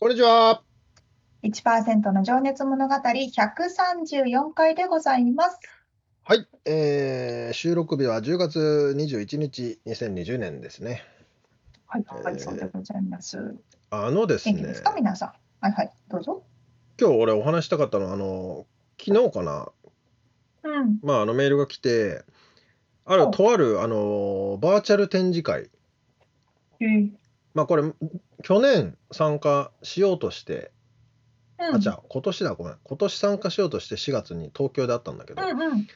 こんにちは。1%の情熱物語134回でございます。はい、えー、収録日は10月21日、2020年ですね。はい、はい、えーそうでございます。あのですねす、か、皆さん。はい、はい、どうぞ。今日俺お話したかったのは、あの、昨日かな、うん、まあ、あのメールが来て、あるおとあるあのバーチャル展示会、えーまあこれ、去年参加しようとして、うん、あ、じゃあ今年だ、ごめん、今年参加しようとして4月に東京であったんだけど、うん、うん、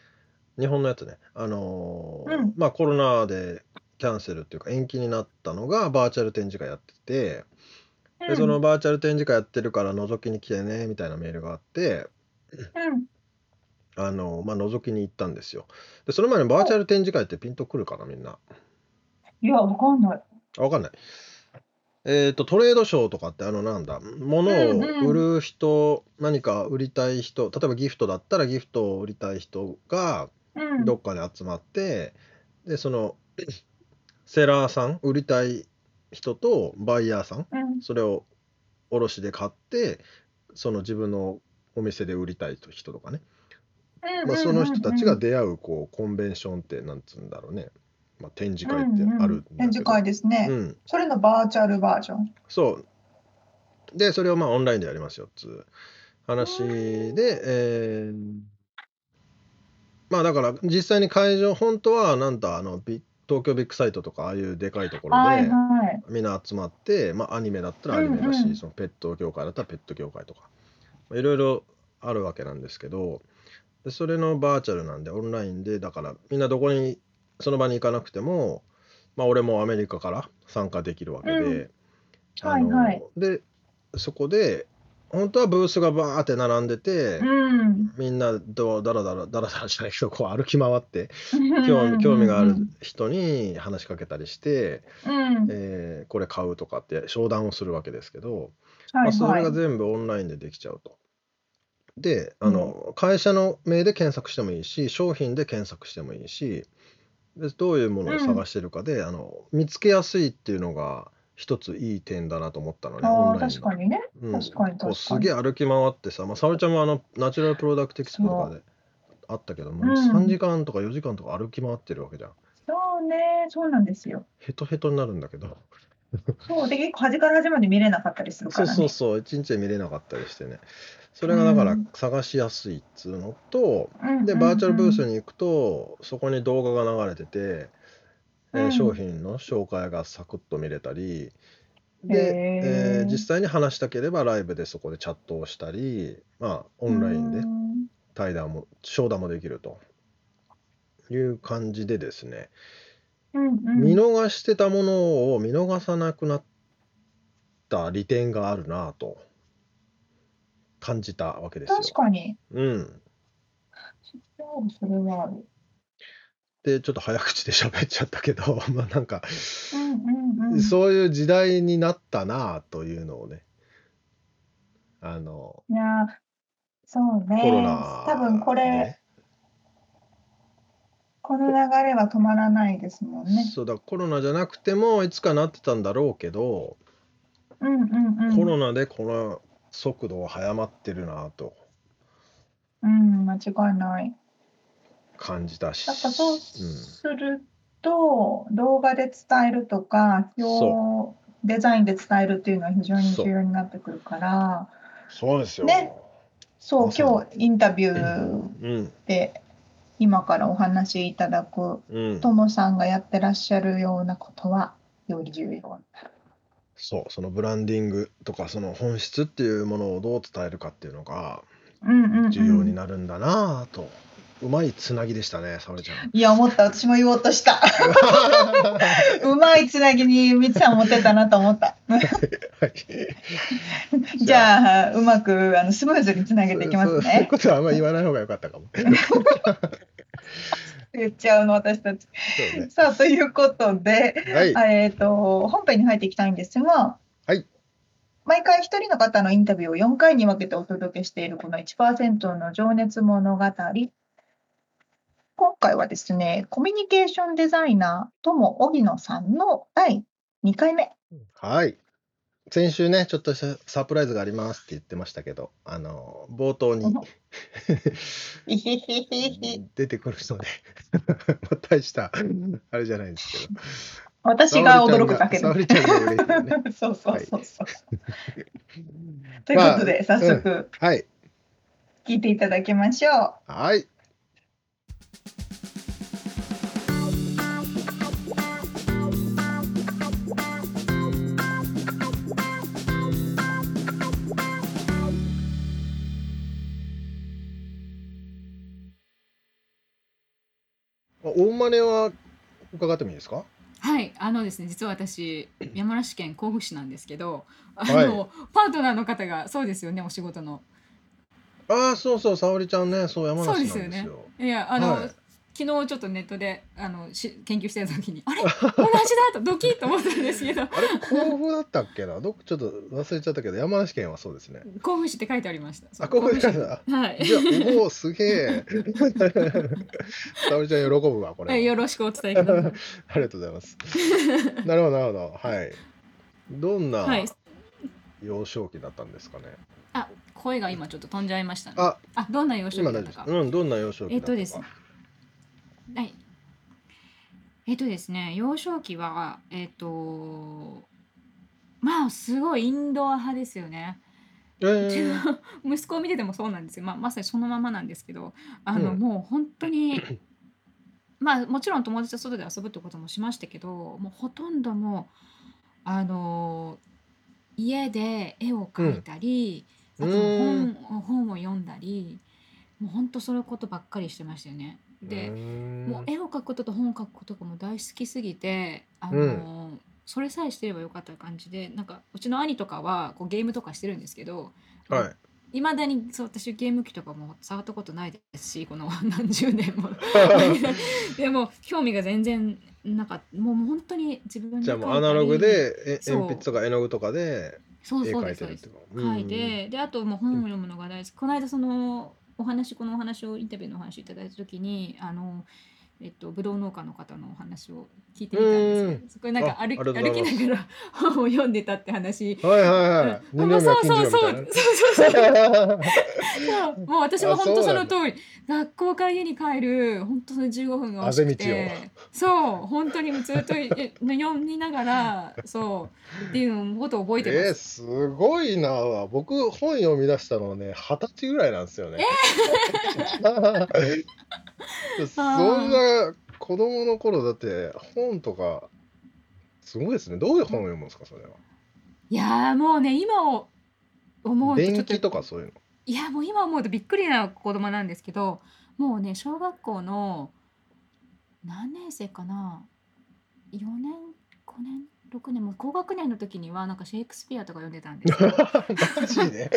日本のやつね、あのーうんまあコロナでキャンセルっていうか延期になったのがバーチャル展示会やってて、でそのバーチャル展示会やってるから覗きに来てねみたいなメールがあって、うん、あのまあ覗きに行ったんですよ。でその前にバーチャル展示会ってピンとくるかなみんな。いや、わかんない。あわかんない。えっとトレードショーとかってあのなんだ物を売る人、何か売りたい人例えばギフトだったらギフトを売りたい人がうん、どっかで集まってでその セラーさん売りたい人とバイヤーさんうん、それを卸で買ってその自分のお店で売りたい人とかね、うん、まあ、その人たちがうん出会うこうコンベンションってなんつうんだろうね、まあ、展示会ってあるんだけど、展示会ですね。うん、それのバーチャルバージョン。そうでそれをまあオンラインでやりますよっつう話で、えーまあだから実際に会場本当はなんだあのビ東京ビッグサイトとかああいうでかいところで、はい、はい。みんな集まって、まあ、アニメだったらアニメだし、うんうんそのペット業界だったらペット業界とかまあいろいろあるわけなんですけどでそれのバーチャルなんでオンラインでだからみんなどこにその場に行かなくても、まあ、俺もアメリカから参加できるわけで、うんあのはいはいでそこで本当はブースがバーって並んでて、うん。みんなどうだらだらだらだらじゃないけどこう歩き回って興味興味がある人に話しかけたりして。うん。えーこれ買うとかって商談をするわけですけど、はい、まあ、それがはい。全部オンラインでできちゃうと。であの、会社の名で検索してもいいし商品で検索してもいいしでどういうものを探してるかで、あの見つけやすいっていうのが一ついい点だなと思ったのねオああ、ンラインの確かにね。うん。確かにこう確かに。すげえ歩き回ってさ、まあ、沙織ちゃんもあのナチュラルプロダクティクスポとかであったけども、うん。3時間とか4時間とか歩き回ってるわけじゃん。そうね、そうなんですよ。ヘトヘトになるんだけどそうで、結構端から端まで見れなかったりするかそうらね。そうそう、一日で見れなかったりしてね。それがだからうん。探しやすいっつうのと、で、うんうん。バーチャルブースうんに行くと、そこに動画が流れてて、えーうん。商品の紹介がサクッと見れたり、へで、えーー実際に話したければライブでそこでチャットをしたり、まあ、オンラインでうん。対談も、商談もできるという感じでですね、うんうん見逃してたものを見逃さなくなった利点があるなぁと感じたわけですよ。確かに。うん。そうそれはある。でちょっと早口で喋っちゃったけど まあなんか、うんうんうん。そういう時代になったなぁというのをねあのいやー、そうね。コロナ多分こでれ、この流れは止まらないですもんね。そうだコロナじゃなくてもいつかなってたんだろうけど、うんうんうん。コロナでこの速度は早まってるなぁとうん、間違いない。感じたし。やっぱそううんすると、動画で伝えるとか、表デザインで伝えるっていうのは非常に重要になってくるから、そうですよ。ねそう、今日インタビューうん。で今からお話しいただくうん。ともさんがやってらっしゃるようなことはより重要になる。そう、そのブランディングとか、その本質っていうものをどう伝えるかっていうのがうんうん、うん。重要になるんだなぁと。うまいつなぎでしたね、沙織ちゃん。いや、思った。私も言おうとした。うまいつなぎにみつさん持ってたなと思った。はい。じゃあ、うまくあのスムーズにつなげていきますそうそういうね。ことはあんまり言わない方が良かったかも。言っちゃうの、私たち。ね。さあ、ということで、はい。えっ、と、本編に入っていきたいんですが、はい。毎回一人の方のインタビューを4回に分けてお届けしているこの1%の情熱物語。今回はですね、コミュニケーションデザイナー、とも荻野さんの第2回目。はい。先週ね、ちょっとしたサプライズがありますって言ってましたけど、あの、冒頭に 出てくる人で、まあ大した、あれじゃないんですけど。私が驚くだけでね。そうそうそうそう。ということで、早速はい。聞いていただきましょう。はい。あ大真似は伺ってもいいですか？はい、あのですね、実は私、山梨県甲府市なんですけど、あはいの、パートナーの方が、そうですよね、お仕事の。ああ、そうそう、沙織ちゃんね、そう、山そう梨ですよねなんですよ。。いや、あの、はい昨日ちょっとネットで、あの、し研究してた時に、あれ、同じだと、ドキッと思ったんですけど。あれ、甲府だったっけな、どっちょっと忘れちゃったけど、山梨県はそうですね。甲府市って書いてありました。あ、甲府市だった。はい。じゃあ、おお、すげえ。沙織ちゃん喜ぶわ、これは。よろしくお伝えください。ありがとうございます。なるほど、なるほど。はい。どんなはい。幼少期だったんですかね？あ、声が今ちょっと飛んじゃいましたね。あ、あ、どんな幼少今期だったか。うん、どんな幼少期。えっとですねはい。えっとですね、幼少期は、えっと、まあ、すごいインドア派ですよね。えー、息子を見ててもそうなんですよ。まあ、まさにそのままなんですけど、あの、うんもう本当に、まあ、もちろん友達と外で遊ぶってこともしましたけど、もうほとんどもう、あの、家で絵を描いたり、うんあと本本を読んだり、もう本当そういうことばっかりしてましたよね。で、もう絵を描くことと本を描くことがもう大好きすぎてあの、それさえしてればよかった感じでなんかうちの兄とかはこうゲームとかしてるんですけどはい。いまだにそう私ゲーム機とかも触ったことないですしこの 何十年も。でも興味が全然なかった。もう本当に自分でじゃあもうアナログで鉛筆とか絵の具とかでそう絵そうですそうです描いてるってこと。書いて、であともう本を読むのが大好き、この間そのお話このお話をインタビューのお話いただいた時にあのえっとブドウ農家の方のお話を聞いてみたんですよ。うん。そこでなんかあ歩歩きながら本を読んでたって話。うん。はいはいはい。うんそう金そうそう。そうそうそうそうもう私もあ本当その通り学校から家に帰る本当その15分が惜しくてそう本当にずっとえ読みながらそうっていうのことを覚えてますえー、すごいな。僕本読み出したのね二十歳ぐらいなんですよね。そんな子供の頃だって本とかすごいですね。どういう本を読むんですかそれは。いやーもうね今を思うとちょっ電気ととかそういうの。いやもう今思うとびっくりな子供なんですけどもうね小学校の何年生かな4年5年6年もう高学年の時にはなんかシェイクスピアとか読んでたんですよ。マジで？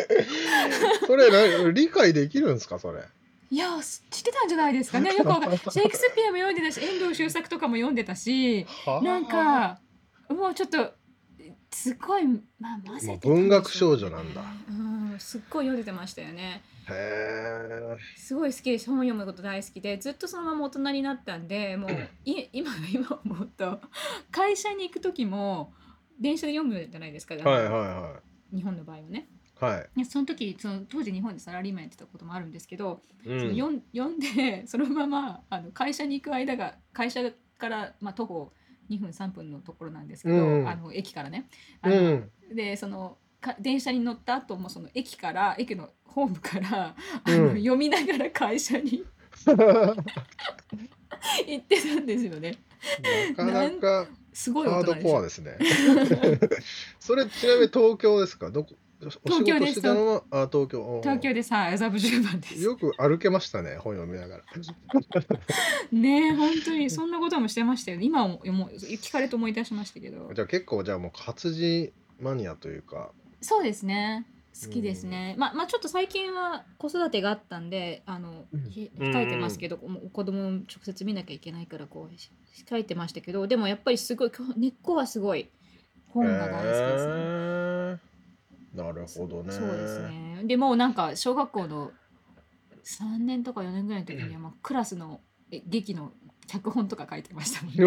それな理解できるんですかそれ？いや知ってたんじゃないですかね。よくシェイクスピアも読んでたし遠藤周作とかも読んでたしは？あなんかもうちょっとすごいまあ混ぜてたんでしょうね文学少女なんだ。うんすっごい読んでてましたよね。すごい好きでし本読むこと大好きでずっとそのまま大人になったんでもうい 今今思うと会社に行く時も電車で読むじゃないですか、はいはいは日本の場合はねい。はい。いやその時その当時日本でサラリーマンやってたこともあるんですけど、うんその読ん読んでそのままあの会社に行く間が会社から、まあ、徒歩2分3分のところなんですけど、うんあの駅からねあの、うん。でそのか電車に乗った後もその駅から駅のホームからあの、うん読みながら会社に 言ってたんですよね。なかなかすごいハード。コアですね。それちなみに東京ですか？どこ？東京です事してたのは？あ東京東京でさ、麻布十番です。よく歩けましたね本読みながら。ねえ、本当にそんなこともしてましたよね。今ももう聞かれて思い出しましたけど。じゃあ結構じゃあもう活字マニアというか。そうですね。好きですね。まあまあちょっと最近は子育てがあったんで、あのうんひ控えてますけど、もう子供を直接見なきゃいけないからこうひ控えてましたけど、でもやっぱりすごい今日根っこはすごい本が大好きですね。えーなるほどね。そうですね。でもうなんか小学校の3年とか4年ぐらいの時にはもうクラスのえ劇の脚本とか書いてましたもんね。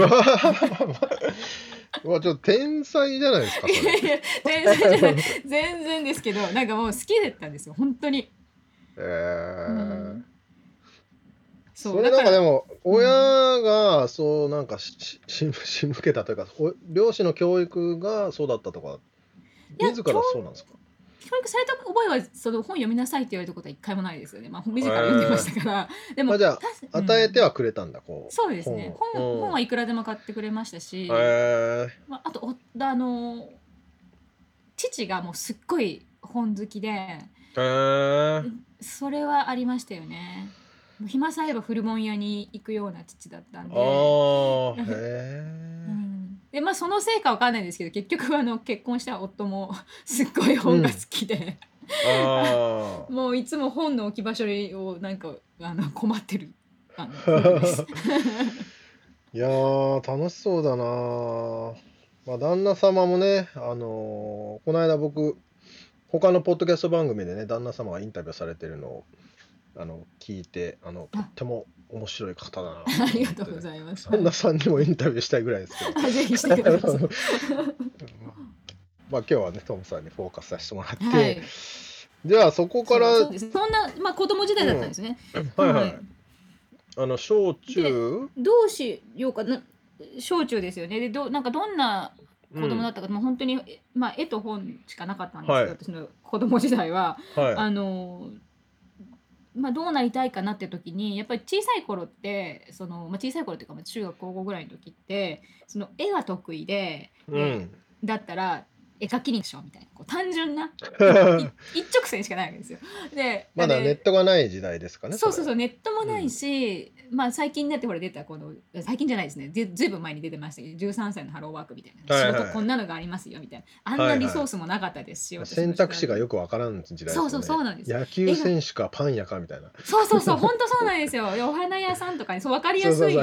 うわちょっと天才じゃないですかそいやいれ。や全然じゃない全然ですけどなんかもう好きだったんですよ本当に。えーうんそそうれなんかでも親がそうなんかしし し仕向 けたというかお両親の教育がそうだったとかいや自らそうなんですか？教育された覚えはその本読みなさいって言われたことは一回もないですよね。まあ自ら読んでましたから。でもまあじゃあたうん与えてはくれたんだこう。そうですね。本を。うん。本はいくらでも買ってくれましたし、へまあ、あとおあの父がもうすっごい本好きで。それはありましたよね。暇さえば古本屋に行くような父だったんで。でまあそのせいかわかんないですけど結局あの結婚した夫も すっごい本が好きで、もういつも本の置き場所をなんかあの困ってるあの夫婦です。いやー楽しそうだなー。まあ旦那様もねあのーこの間僕他のポッドキャスト番組でね旦那様がインタビューされてるのをあの聞いてあのとっても面白い方だなありがとうございます。旦那さんにもインタビューしたいぐらいですけど。あぜひしてください。まあ今日はねトムさんにフォーカスさせてもらって、はい。じゃあそこからそんなまあ子供時代だったんですね。はいはい、はい。あの小中？どうしようかな。小中ですよね。でどうなんかどんな子供だったか、もう本当にえまあ絵と本しかなかったんですけど、はい。私の子供時代は。はい。あのまあ、どうなりたいかなって時にやっぱり小さい頃ってその、まあ、小さい頃っていうかまあ中学高校ぐらいの時ってその絵が得意で、うん。だったら絵描きにしようみたいなこう単純な い一直線しかないわけですよ。でまだでネットがない時代ですかねそうそうそううネットもないし、まあ最近になってほら出たこの最近じゃないですね。ずずいぶん前に出てましたけど13歳のハローワークみたいな、はいはい仕事こんなのがありますよみたいな。あんはいはない。リソースもなかったですし、私の選択肢がよよくわからん時代ですそうそうそうなんです。野球選手かパン屋かみたいな。そうそうそう。本当そうなんですよ。お花屋さんとかにそう分かりやすい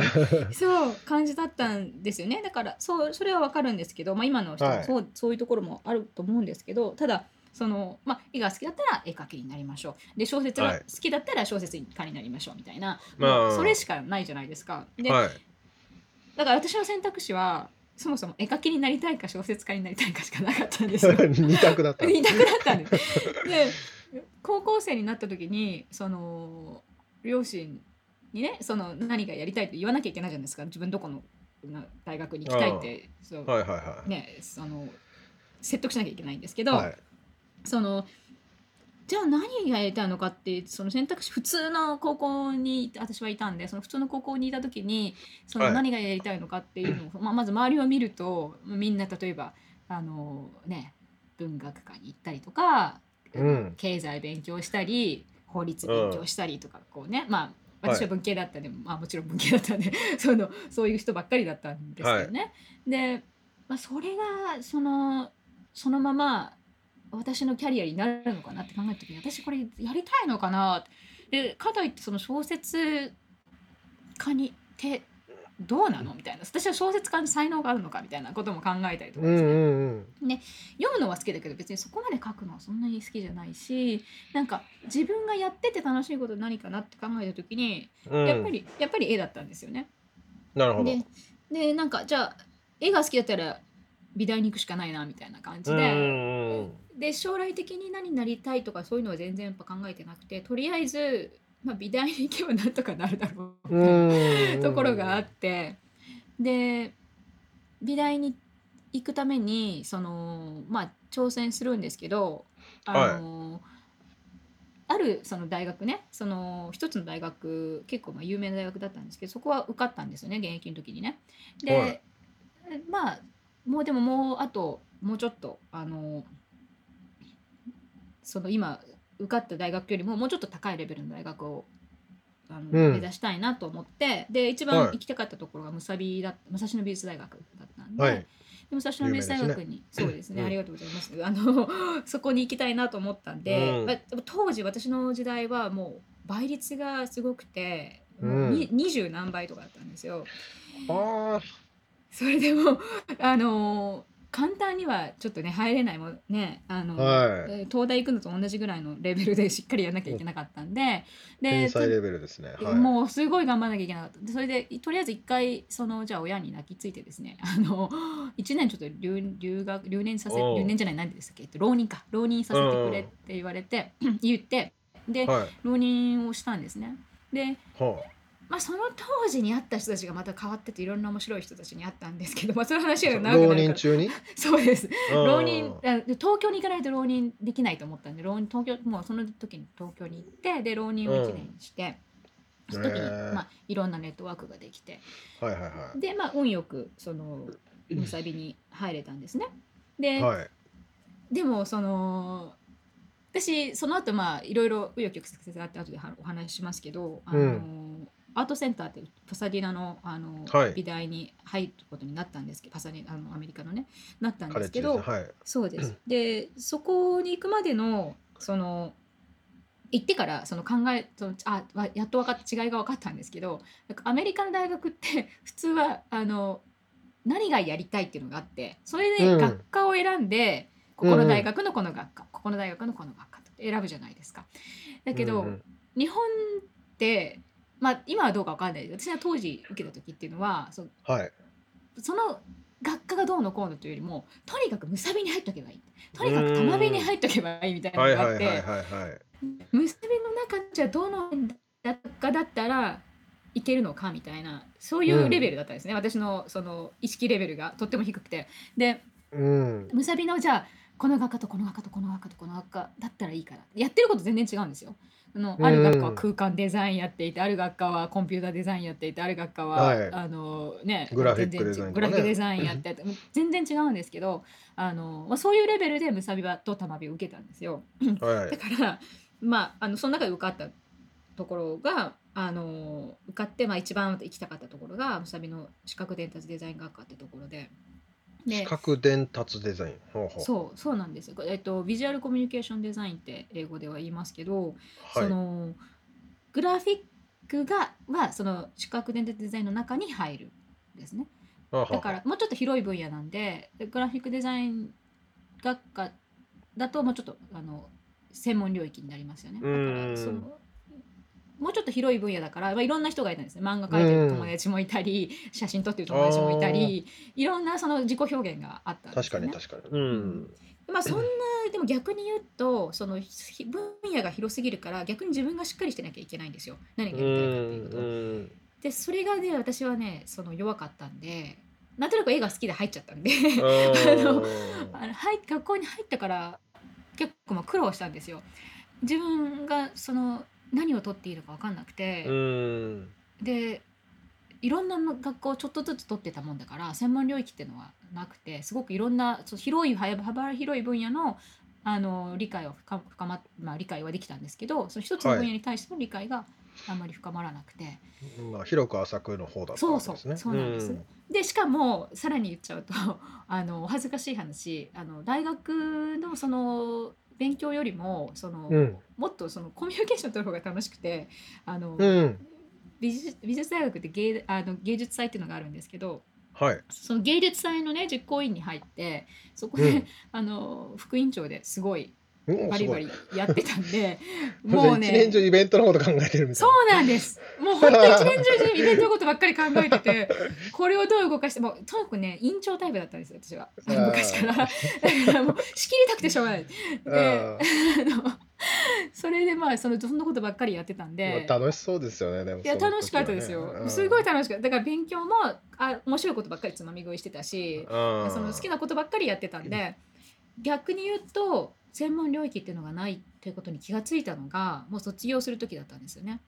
そう感じだったんですよね。だからそうそれは分かるんですけど、まあ、今の人そう,、そういうところもあると思うんですけどただその、まあ、絵が好きだったら絵描きになりましょう。で小説がはい。好きだったら小説家になりましょうみたいな、まあ。それしかないじゃないですか。で、はい。だから私の選択肢はそもそも絵描きになりたいか小説家になりたいかしかなかったんですよ。二択だった。二択だったんです。で高校生になった時にその両親にねその何がやりたいって言わなきゃいけないじゃないですか。自分どこのな大学に行きたいってそう、はいはいはい。ねその説得しなきゃいけないんですけど、はいそのじゃあ何がやりたいのかってその選択肢普通の高校に私はいたんでその普通の高校にいた時にそのはい。何がやりたいのかっていうのを、まあ、まず周りを見るとみんな例えばあのね文学科に行ったりとか、うん。経済勉強したり法律勉強したりとか、こうねまあ私は文系だったんで、まあ、もちろん文系だったんで そのそういう人ばっかりだったんですけどね。で、まあ、それがそのそのまま私のキャリアになるのかなって考えた時に私これやりたいのかなでかといってその小説家にってどうなのみたいな。私は小説家に才能があるのかみたいなことも考えたりとかですね、うんうんうん。読むのは好きだけど別にそこまで書くのはそんなに好きじゃないしなんか自分がやってて楽しいこと何かなって考えた時に、うん。やっぱりやっぱり絵だったんですよね。なるほど。ででなんかじゃあ絵が好きだったら美大に行くしかないなみたいな感じで、うんうんうんで将来的に何になりたいとかそういうのは全然やっぱ考えてなくてとりあえず、まあ、美大に行けばなんとかなるだろう。みたいなうん。ところがあって。で美大に行くためにそのまあ挑戦するんですけどあの、あるその大学ねその一つの大学結構まあ有名な大学だったんですけどそこは受かったんですよね現役の時にね。で、はい。まあもうでももうあともうちょっとあのその今受かった大学よりももうちょっと高いレベルの大学をあの、うん。目指したいなと思ってで一はい。番行きたかったところがむさびだ武蔵野美術大学だったんで。はい。で武蔵野美術大学に、そうですね、うん。ありがとうございます。あのそこに行きたいなと思ったんで、うん。まあでも当時私の時代はもう倍率がすごくて、もうん。二十何倍とかだったんですよ。あそれでもあの簡単にはちょっとね入れないもんね。あの、はい。えー東大行くのと同じぐらいのレベルでしっかりやらなきゃいけなかったんで。で天才レベルですね。はい。もうすごい頑張らなきゃいけなかった。でそれでとりあえず一回そのじゃあ親に泣きついてですね。あの1年ちょっと留留学留年させ留年じゃない何でしたっけ、えっと、浪人か。浪人させてくれって言われて 言ってで、はい。浪人をしたんですね。ではまあその当時に会った人たちがまた変わってていろんな面白い人たちに会ったんですけど、まあ、そういう話あ。が長くな浪るから人中に？そうです浪人東京に行かないと浪人できないと思ったんで浪人東京もうその時に東京に行ってで浪人を1年して、その時に、まあ、いろんなネットワークができてはいはいでまあ運よくそのむさびに入れたんですね。で、はい。はい。でもその私その後まあいろいろ紆余曲折があって後ではお話ししますけどあの、うんアートセンターってパサディナのあの、はい美大に入ることになったんですけどパサディナあのアメリカのねなったんですけど。はい。そうです。でそこに行くまでのその行ってからその考えそのあわやっと分かった違いが分かったんですけどアメリカの大学って 普通はあの何がやりたいっていうのがあってそれでうん学科を選んで、ここの大学のこの学科、ここの大学のこの学科って選ぶじゃないですか。だけど、うんうん日本ってまあ今はどうか分かんないです私が当時受けた時っていうのはそはい。その学科がどうのこうのというよりもとにかくむさびに入っとけばいいとにかく玉びに入っとけばいいみたいなはいのがあってはいはいはいはい。むさびの中じゃどの学科だったらいけるのかみたいなそういうレベルだったんですね、私のその意識レベルがとっても低くてでうん。むさびのじゃあこの学科とこの学科とこの学科とこの学科だったらいいからやってること全然違うんですよ。あのある学科は空間デザインやっていて、ある学科はコンピューターデザインやっていてある学科は、はいあのねグラフィック全然デザインねグラフィックデザインやってて 全然違うんですけどあの、まあ、そういうレベルでむさびばとたまびを受けたんですよ。はい だ。からまああのその中で受かったところがあの受かって、まあ、一番行きたかったところがむさびの視覚伝達デザイン学科ってところで。で視覚伝達デザイン。ほうほう。そうそうなんですよ、えっと、ビジュアルコミュニケーションデザインって英語では言いますけど、はいそ。のグラフィックがはその視覚伝達デザインの中に入るんですねあはだからもうちょっと広い分野なんででグラフィックデザイン学科だともうちょっとあの専門領域になりますよねだかうんらそうもうちょっと広い分野だから、まあ、いろんな人がいたんですね漫画描いてる友達もいたり写真撮ってる友達もいたりいろんなその自己表現があったんでね確かに確かに。うん。まあそんなでも逆に言うとそのひ分野が広すぎるから逆に自分がしっかりしてなきゃいけないんですよ何がうやりたいかっていうこと。ん。でそれがね私はねその弱かったんでなんとなく絵が好きで入っちゃったんで あのあの入学校に入ったから結構まあ苦労したんですよ。自分がその何を取っていいのか分かんなくて、うん。でいろんな学校をちょっとずつ取ってたもんだから専門領域っていうのはなくてすごくいろんなそう広い幅幅広い分野のあの理解を深深ま、まあ、理解はできたんですけどその一つの分野に対しての理解があんまり深まらなくて、まあ広く浅くの方だったわけですね。そうそうそうなんですでしかもさらに言っちゃうとあのお恥ずかしい話。あの大学のその勉強よりもその、うん。もっとそのコミュニケーション取る方が楽しくてあの、うん。美術美術大学って芸あの芸術祭っていうのがあるんですけどはい。その芸術祭のね実行委員に入ってそこで、うん あの副委員長ですごいうんバリバすリやってたんで もうね一年中イベントのこと考えてるみたいそな。うなんです。もう本当一年中イベントのことばっかり考えてて これをどう動かしてもうとにかくね委員長タイプだったんですよ私は。昔から。だからもう仕切りたくてしょうがない。でああのそれでまあそのそんなことばっかりやってたんーで。まあ楽しそうですよね。でもいや楽しかったですよ、うん。すごい楽しかった。だから勉強もあ面白いことばっかりつまみ食いしてたしうん。その好きなことばっかりやってたんで逆に言うと専門領域っていうのがないっていうことに気がついたのがもう卒業する時だったんですよね。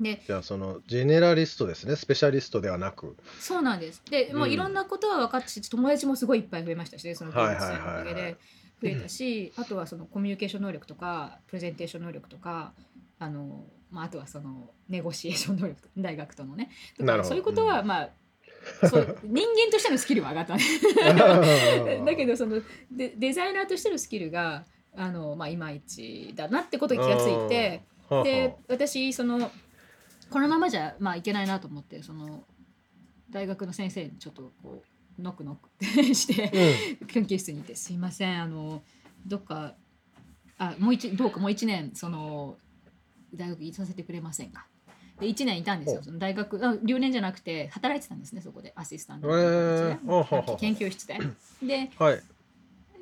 でじゃあそのジェネラリストですね。スペシャリストではなく。そうなんです。で、もういろんなことは分かったし友達もすごいいっぱい増えましたしねそのはい大学生のおかげで増えたし、あとはそのコミュニケーション能力とかプレゼンテーション能力とかあの、まあ、あとはそのネゴシエーション能力と大学とのね。とかそういうことは、まあそう人間としてのスキルは上がったね。だけどそのデデザイナーとしてのスキルがあの、まあ、いまいちだなってことに気がついてで私そのこのままじゃ、まあ、いけないなと思ってその大学の先生にちょっとこうノックノックってして研究室にいて「すいませんあのどっかあもう一どうかもう一年その大学いさせてくれませんか?」で1年いたんですよ。その大学あ留年じゃなくて働いてたんですねそこでアシスタントへー。でほうほうほう研究室で。ではい。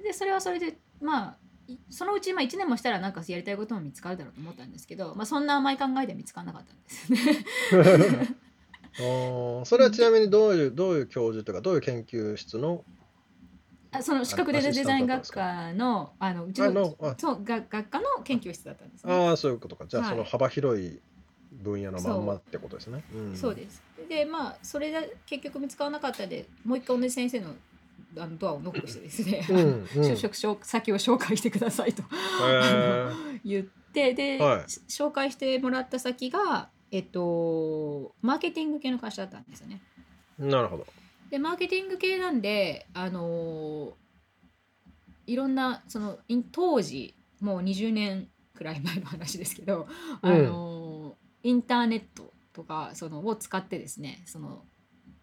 でそれはそれでまあいそのうちまあ1年もしたらなんかやりたいことも見つかるだろうと思ったんですけど、まあ、そんな甘い考えでは見つからなかったんですね。それはちなみにどういうどういう教授とかどういう研究室のあその資格デザイン学科のあのうちあのそうが学科の研究室だったんですね。ああそういうことか。じゃあはい。その幅広い分野のまんまってことですね。んそうです。でまあそれで結局見つからなかったんでもう一回同じ先生のあのドアをノックしてですね、うんうん 就職しょ先を紹介してくださいと言ってで、はいし紹介してもらった先がえっとマーケティング系の会社だったんですよね。なるほど。でマーケティング系なんであのーいろんなその当時もう20年くらい前の話ですけど、あのーインターネットとかそのを使ってですねその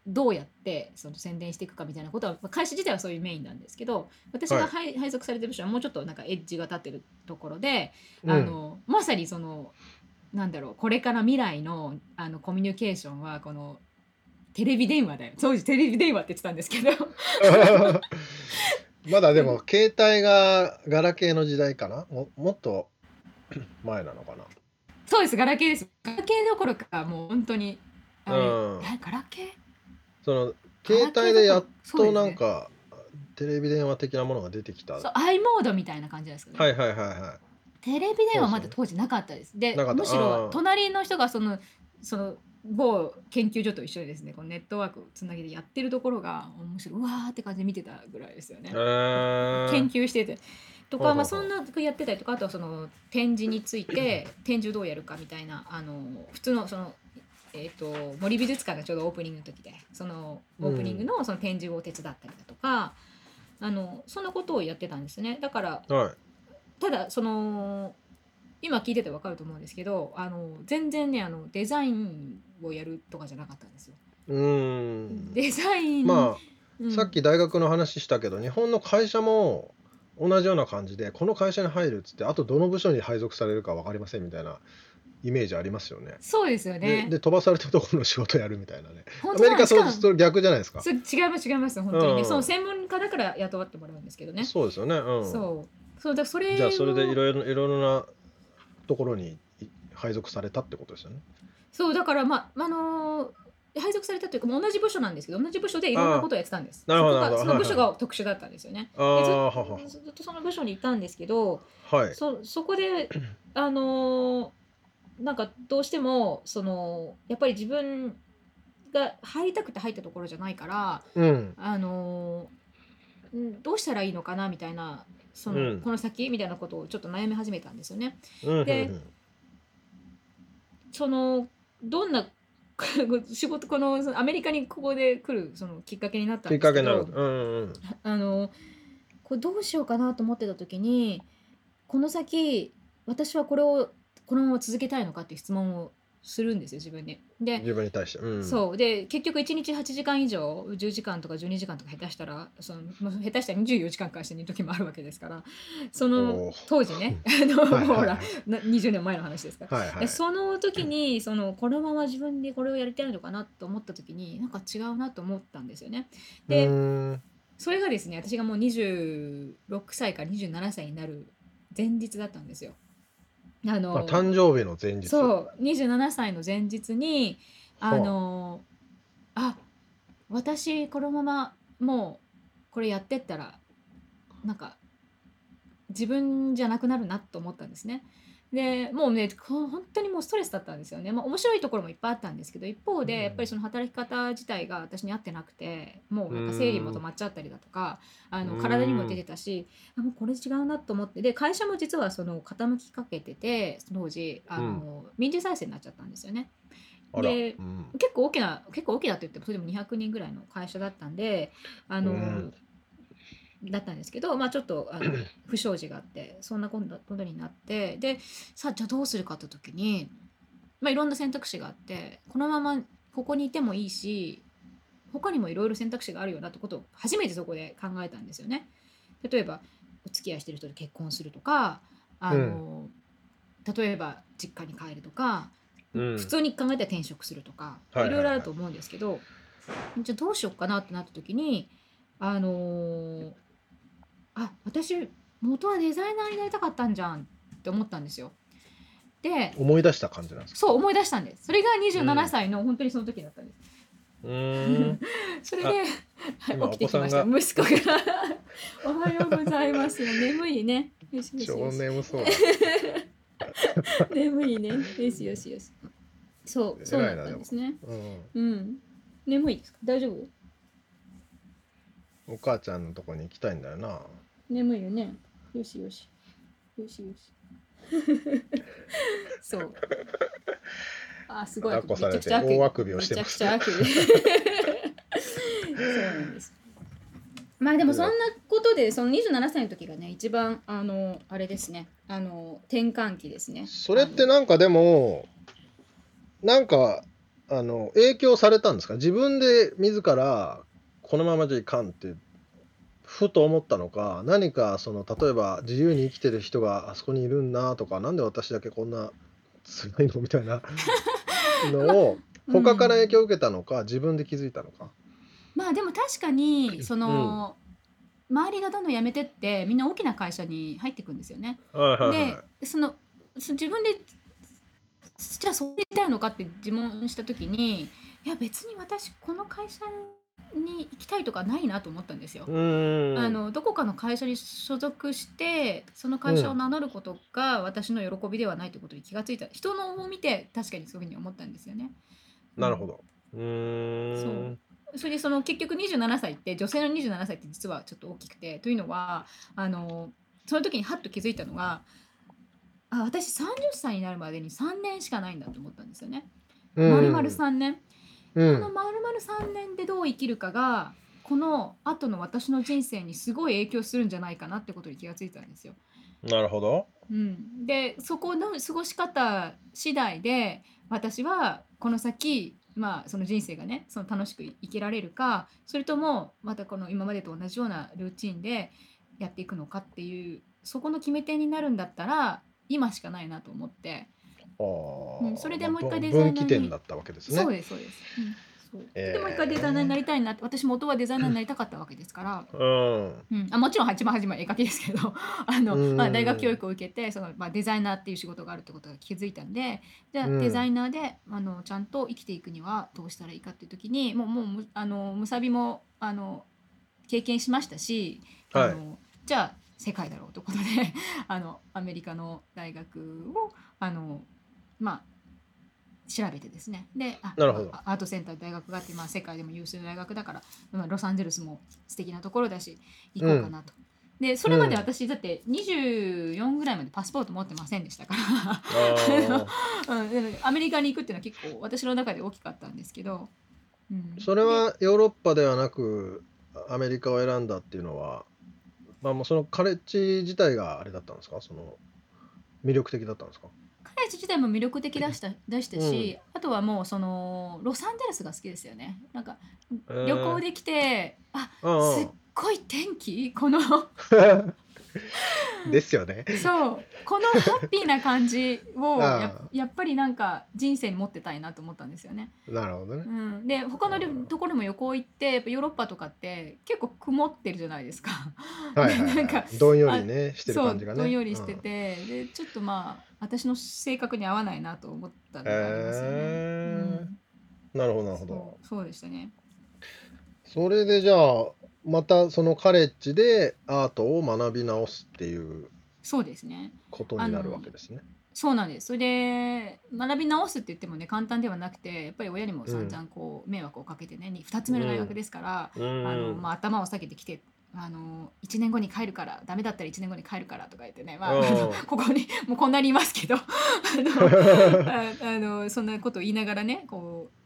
どうやってその宣伝していくかみたいなことはまあ会社自体はそういうメインなんですけど私が配,、配属されてる部署はもうちょっとなんかエッジが立ってるところで、うん。あのまさにそのなんだろうこれから未来のあのコミュニケーションはこのテレビ電話だよ。当時テレビ電話って言ってたんですけど。まだでも携帯がガラケーの時代かな？ももっと前なのかな？そうです。ガラケーです。ガラケーどころかもう本当にうん。えガラケー？その携帯でやっとなんかテレビ電話的なものが出てきた。そう i モードみたいな感じですけど、はいはいはいはい。テレビ電話まだ当時なかったです。でむしろ隣の人がそのその某研究所と一緒にですね。このネットワークをつなげてやってるところが面白いうわーって感じで見てたぐらいですよね。え。ー。研究しててとか、まあ、そんなやってたりとかあとはその展示について 展示をどうやるかみたいなあの普通のその。えー、と森美術館がちょうどオープニングの時でそのオープニングのその展示を手伝ったりだとか、あのそんなことをやってたんですねだからはい。ただその今聞いててわかると思うんですけどあの全然ねあのデザインをやるとかじゃなかったんですよ。うーん。デザイン、まうんあさっき大学の話したけど日本の会社も同じような感じでこの会社に入るっつってあとどの部署に配属されるか分かりませんみたいなイメージありますよね。そうですよでね。で飛ばされたところの仕事やるみたいなね。本アメリカそうそれ逆じゃないですか？違います違います本当にね、うんその専門家だから雇ってもらうんですけどね。そうですよね。うん。そうそうだそれじゃあそれでいいろいろいろいろなところにい配属されたってことですよね。そうだからまああのー配属されたというか同じ部署なんですけど同じ部署でいろんなことをやってたんです。そこがその部署が特殊だったんですよね。ははずっとその部署にいたんですけど、はい。そそこであのーなんかどうしてもそのやっぱり自分が入りたくて入ったところじゃないからうん。あのーんどうしたらいいのかなみたいなその、うんこの先みたいなことをちょっと悩み始めたんですよね。うんでそのどんな 仕事このアメリカにここで来るそのきっかけになったんきっですけどかけになる。うんうんあのこれどうしようかなと思ってた時にこの先私はこれをこのまま続けたいのかっていう質問をするんですよ自分に。で、自分に対して。うん。そうで結局1日8時間以上10時間とか12時間とか下手したらその下手したら24時間からして寝る時もあるわけですからそおのー当時ね あのはいほはいらな20年前の話ですから。はいはいで。その時にそのこのまま自分でこれをやりたいのかなと思った時になんか違うなと思ったんですよね。で、それがですね私がもう26歳から27歳になる前日だったんですよ。あのあ誕生日の前日。そう27歳の前日にあのあ私このままもうこれやってったらなんか自分じゃなくなるなと思ったんですね。でもうねこう本当にもうストレスだったんですよね、まあ、面白いところもいっぱいあったんですけど一方でやっぱりその働き方自体が私に合ってなくてもうなんか生理も止まっちゃったりだとかあのうん。体にも出てたしあもうこれ違うなと思ってで会社も実はその傾きかけてて当時あの、民事再生になっちゃったんですよね。でうん。結構大きな結構大きなって言ってもそれでも200人ぐらいの会社だったんであの、うんだったんですけど、まあ、ちょっとあの 不祥事があってそんなことになってでさあじゃあどうするかって時に、まあ、いろんな選択肢があってこのままここにいてもいいし他にもいろいろ選択肢があるよなってことを初めてそこで考えたんですよね。例えばお付き合いしてる人と結婚するとかあの、例えば実家に帰るとかうん。普通に考えたら転職するとか、はいはいはい。ろあると思うんですけど、じゃあどうしようかなってなった時にあのーあ私元はデザイナーになりたかったんじゃんって思ったんですよ。で思い出した感じなんですか？そう思い出したんです。それがう27ん歳の本当にその時だったんです。うーん。それで、はい今起きてきました。息子が。おはようございます眠いね。よしよし超よし。眠そうだ。眠いね。よしよしよし。そうそうだったんですね。うん。うん。眠いですか？大丈夫？お母ちゃんのとこに行きたいんだよな眠いよね。よしよし。よしよし。そう。あすごい。抱っこされてめちゃくちゃ大あくびをしてます。めちゃくちゃあくびそうなんです。まあでもそんなことでその27歳の時がね一番あのあれですね。あの転換期ですね。それってなんかでもなんかあの影響されたんですか？自分で自らこのままじゃいかんってふと思ったのか何かその例えば自由に生きてる人があそこにいるんなとかなんで私だけこんな辛いの？みたいな のをうん他から影響を受けたのか、自分で気づいたのか。まあでも確かにその、周りがどんどん辞めてってみんな大きな会社に入っていくんですよね。はいはいでそのそ自分でじゃあそうやりたいのかって自問した時にいや別に私この会社に行きたいとかないなと思ったんですよ。あのどこかの会社に所属してその会社を名乗ることが私の喜びではないということに気がついた人のを見て確かにそういうふうに思ったんですよね。なるほど。うーんそうそれでその結局27歳って女性の27歳って実はちょっと大きくてというのはあのその時にハッと気づいたのがあ私30歳になるまでに3年しかないんだと思ったんですよね。うん丸々3年、うんこの丸々3年でどう生きるかがこの後の私の人生にすごい影響するんじゃないかなってことに気がついたんですよ。なるほど。うん、でそこの過ごし方次第で私はこの先まあその人生がねその楽しく生きられるかそれともまたこの今までと同じようなルーチンでやっていくのかっていうそこの決め手になるんだったら今しかないなと思って、あー。うんそれでもう一回まあデザイナーに分岐点だったわけですね。そうですそうです。うん。そうえーでもう一回デザイナーになりたいなって私元はデザイナーになりたかったわけですから、うん。うん、あもちろん一番初めは絵描きですけど あの、うん。まあ、大学教育を受けてその、まあ、デザイナーっていう仕事があるってことが気づいたんでじゃあうん。デザイナーであのちゃんと生きていくにはどうしたらいいかっていう時にもうもうむあのむさびもあの経験しましたしあの、じゃあ世界だろうということで あのアメリカの大学をあのまあ調べてですね。であアートセンター大学があって、まあ、世界でも有数の大学だから、まあ、ロサンゼルスも素敵なところだし行こうかなと。でそれまで私だって24ぐらいまでパスポート持ってませんでしたかあら、アメリカに行くっていうのは結構私の中で大きかったんですけど、うん、ーそれはヨーロッパではなくアメリカを選んだっていうのは、まあ、もうそのカレッジ自体があれだったんですか？その魅力的だったんですか？カレッジ自体も魅力的だしただしたし、あとはもうそのロサンゼルスが好きですよね。なんか旅行で来て、ああすっごい天気？このあ ですよね。そうこのハッピーな感じを ややっぱりなんか人生に持ってたいなと思ったんですよね。なるほどねう。ん、で他のりところも旅行行ってやっぱヨーロッパとかって結構曇ってるじゃないですか。はいはい、なんかはい。どんよりねしてる感じがね。どんよりしてて、でちょっとまあ私の性格に合わないなと思ったのがありますよね。へーうんうん。なるほどなるほど。そうそうでしたね。それでじゃあまたそのカレッジでアートを学び直すっていうそうですね。ことになるわけですね。そうなんです。それで学び直すって言ってもね簡単ではなくてやっぱり親にも散々こう迷惑をかけてねに2つ目の大学ですから、うんあのまあ、頭を下げてきてあの1年後に帰るからダメだったら1年後に帰るからとか言ってね、まあ、うんあのここにもうこんなにいますけど あの ああのそんなことを言いながらねこう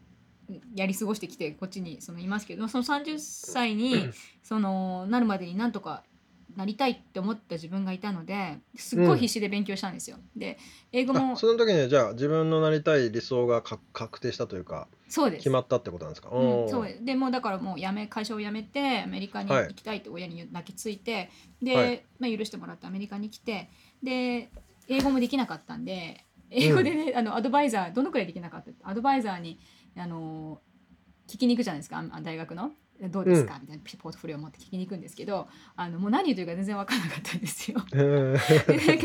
やり過ごしてきてこっちにそのいますけどその30歳にそのなるまでになんとかなりたいって思った自分がいたのですっごい必死で勉強したんですよ。で英語もあその時にじゃあ自分のなりたい理想がか確定したというかそうです。決まったってことなんですか？うん、そうでもうだからもう辞め会社を辞めてアメリカにはい行きたいって親に泣きついて、で、はい。まあ、許してもらってアメリカに来てで英語もできなかったんで英語でね、あのアドバイザーどのくらいできなかった？アドバイザーにあの聞きに行くじゃないですか大学の。どうですか、みたいなポートフォリオを持って聞きに行くんですけどあのもう何言ってるか全然分からなかったんですよ。で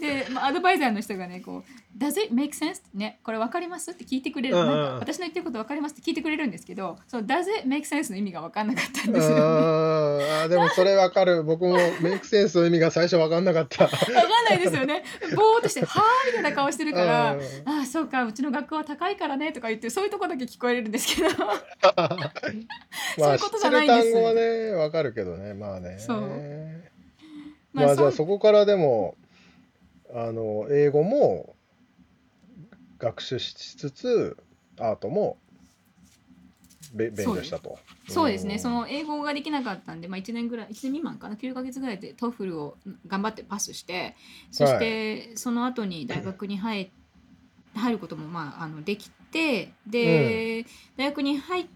で、まあ、アドバイザーの人がねこう「Does it make sense?」ねこれ分かります？って聞いてくれる、なんか私の言ってること分かります？って聞いてくれるんですけどその「Does it make sense?」の意味が分かんなかったんですよ、ね。あーでもそれわかる僕もメイクセンスの意味が最初わかんなかった。分かんないですよね。ぼーっとして「はー」みたいな顔してるからうん「ああそうかうちの学校は高いからね」とか言ってそういうとこだけ聞こえるんですけど そういうことじゃないんです知ってる単語はねわかるけどね。まあね。そう。まあじゃあそこからでもあの英語も学習しつつアートもべ勉強したと。そうです。ね、ん。その英語ができなかったんで、まあ、1年ぐらい1年未満かな？9ヶ月ぐらいで TOEFL を頑張ってパスしてそしてその後に大学に入入ることもまああのできてで、大学に入っ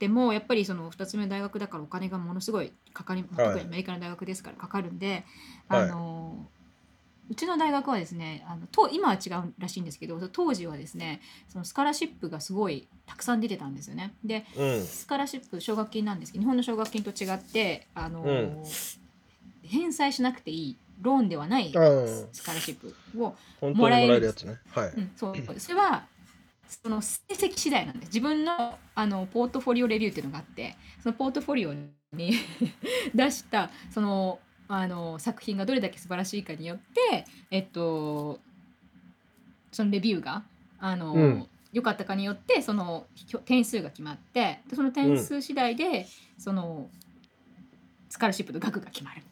てもやっぱりその2つ目の大学だからお金がものすごいかかり、まあはい。特にアメリカの大学ですからかかるんで、はい。あのうちの大学はですねあのと今は違うらしいんですけど当時はですねそのスカラシップがすごいたくさん出てたんですよね。でうん。スカラシップ奨学金なんですけど日本の奨学金と違ってあの、うん。返済しなくていいローンではないうん。スカラシップを、もらえるやつね。はい。うん、そう。それはその成績次第なんです。自分のあのポートフォリオレビューっていうのがあってそのポートフォリオに 出したそのあの作品がどれだけ素晴らしいかによってえっとそのレビューがあの、うん。良かったかによってその点数が決まってでその点数次第で、そのスカラシップの額が決まる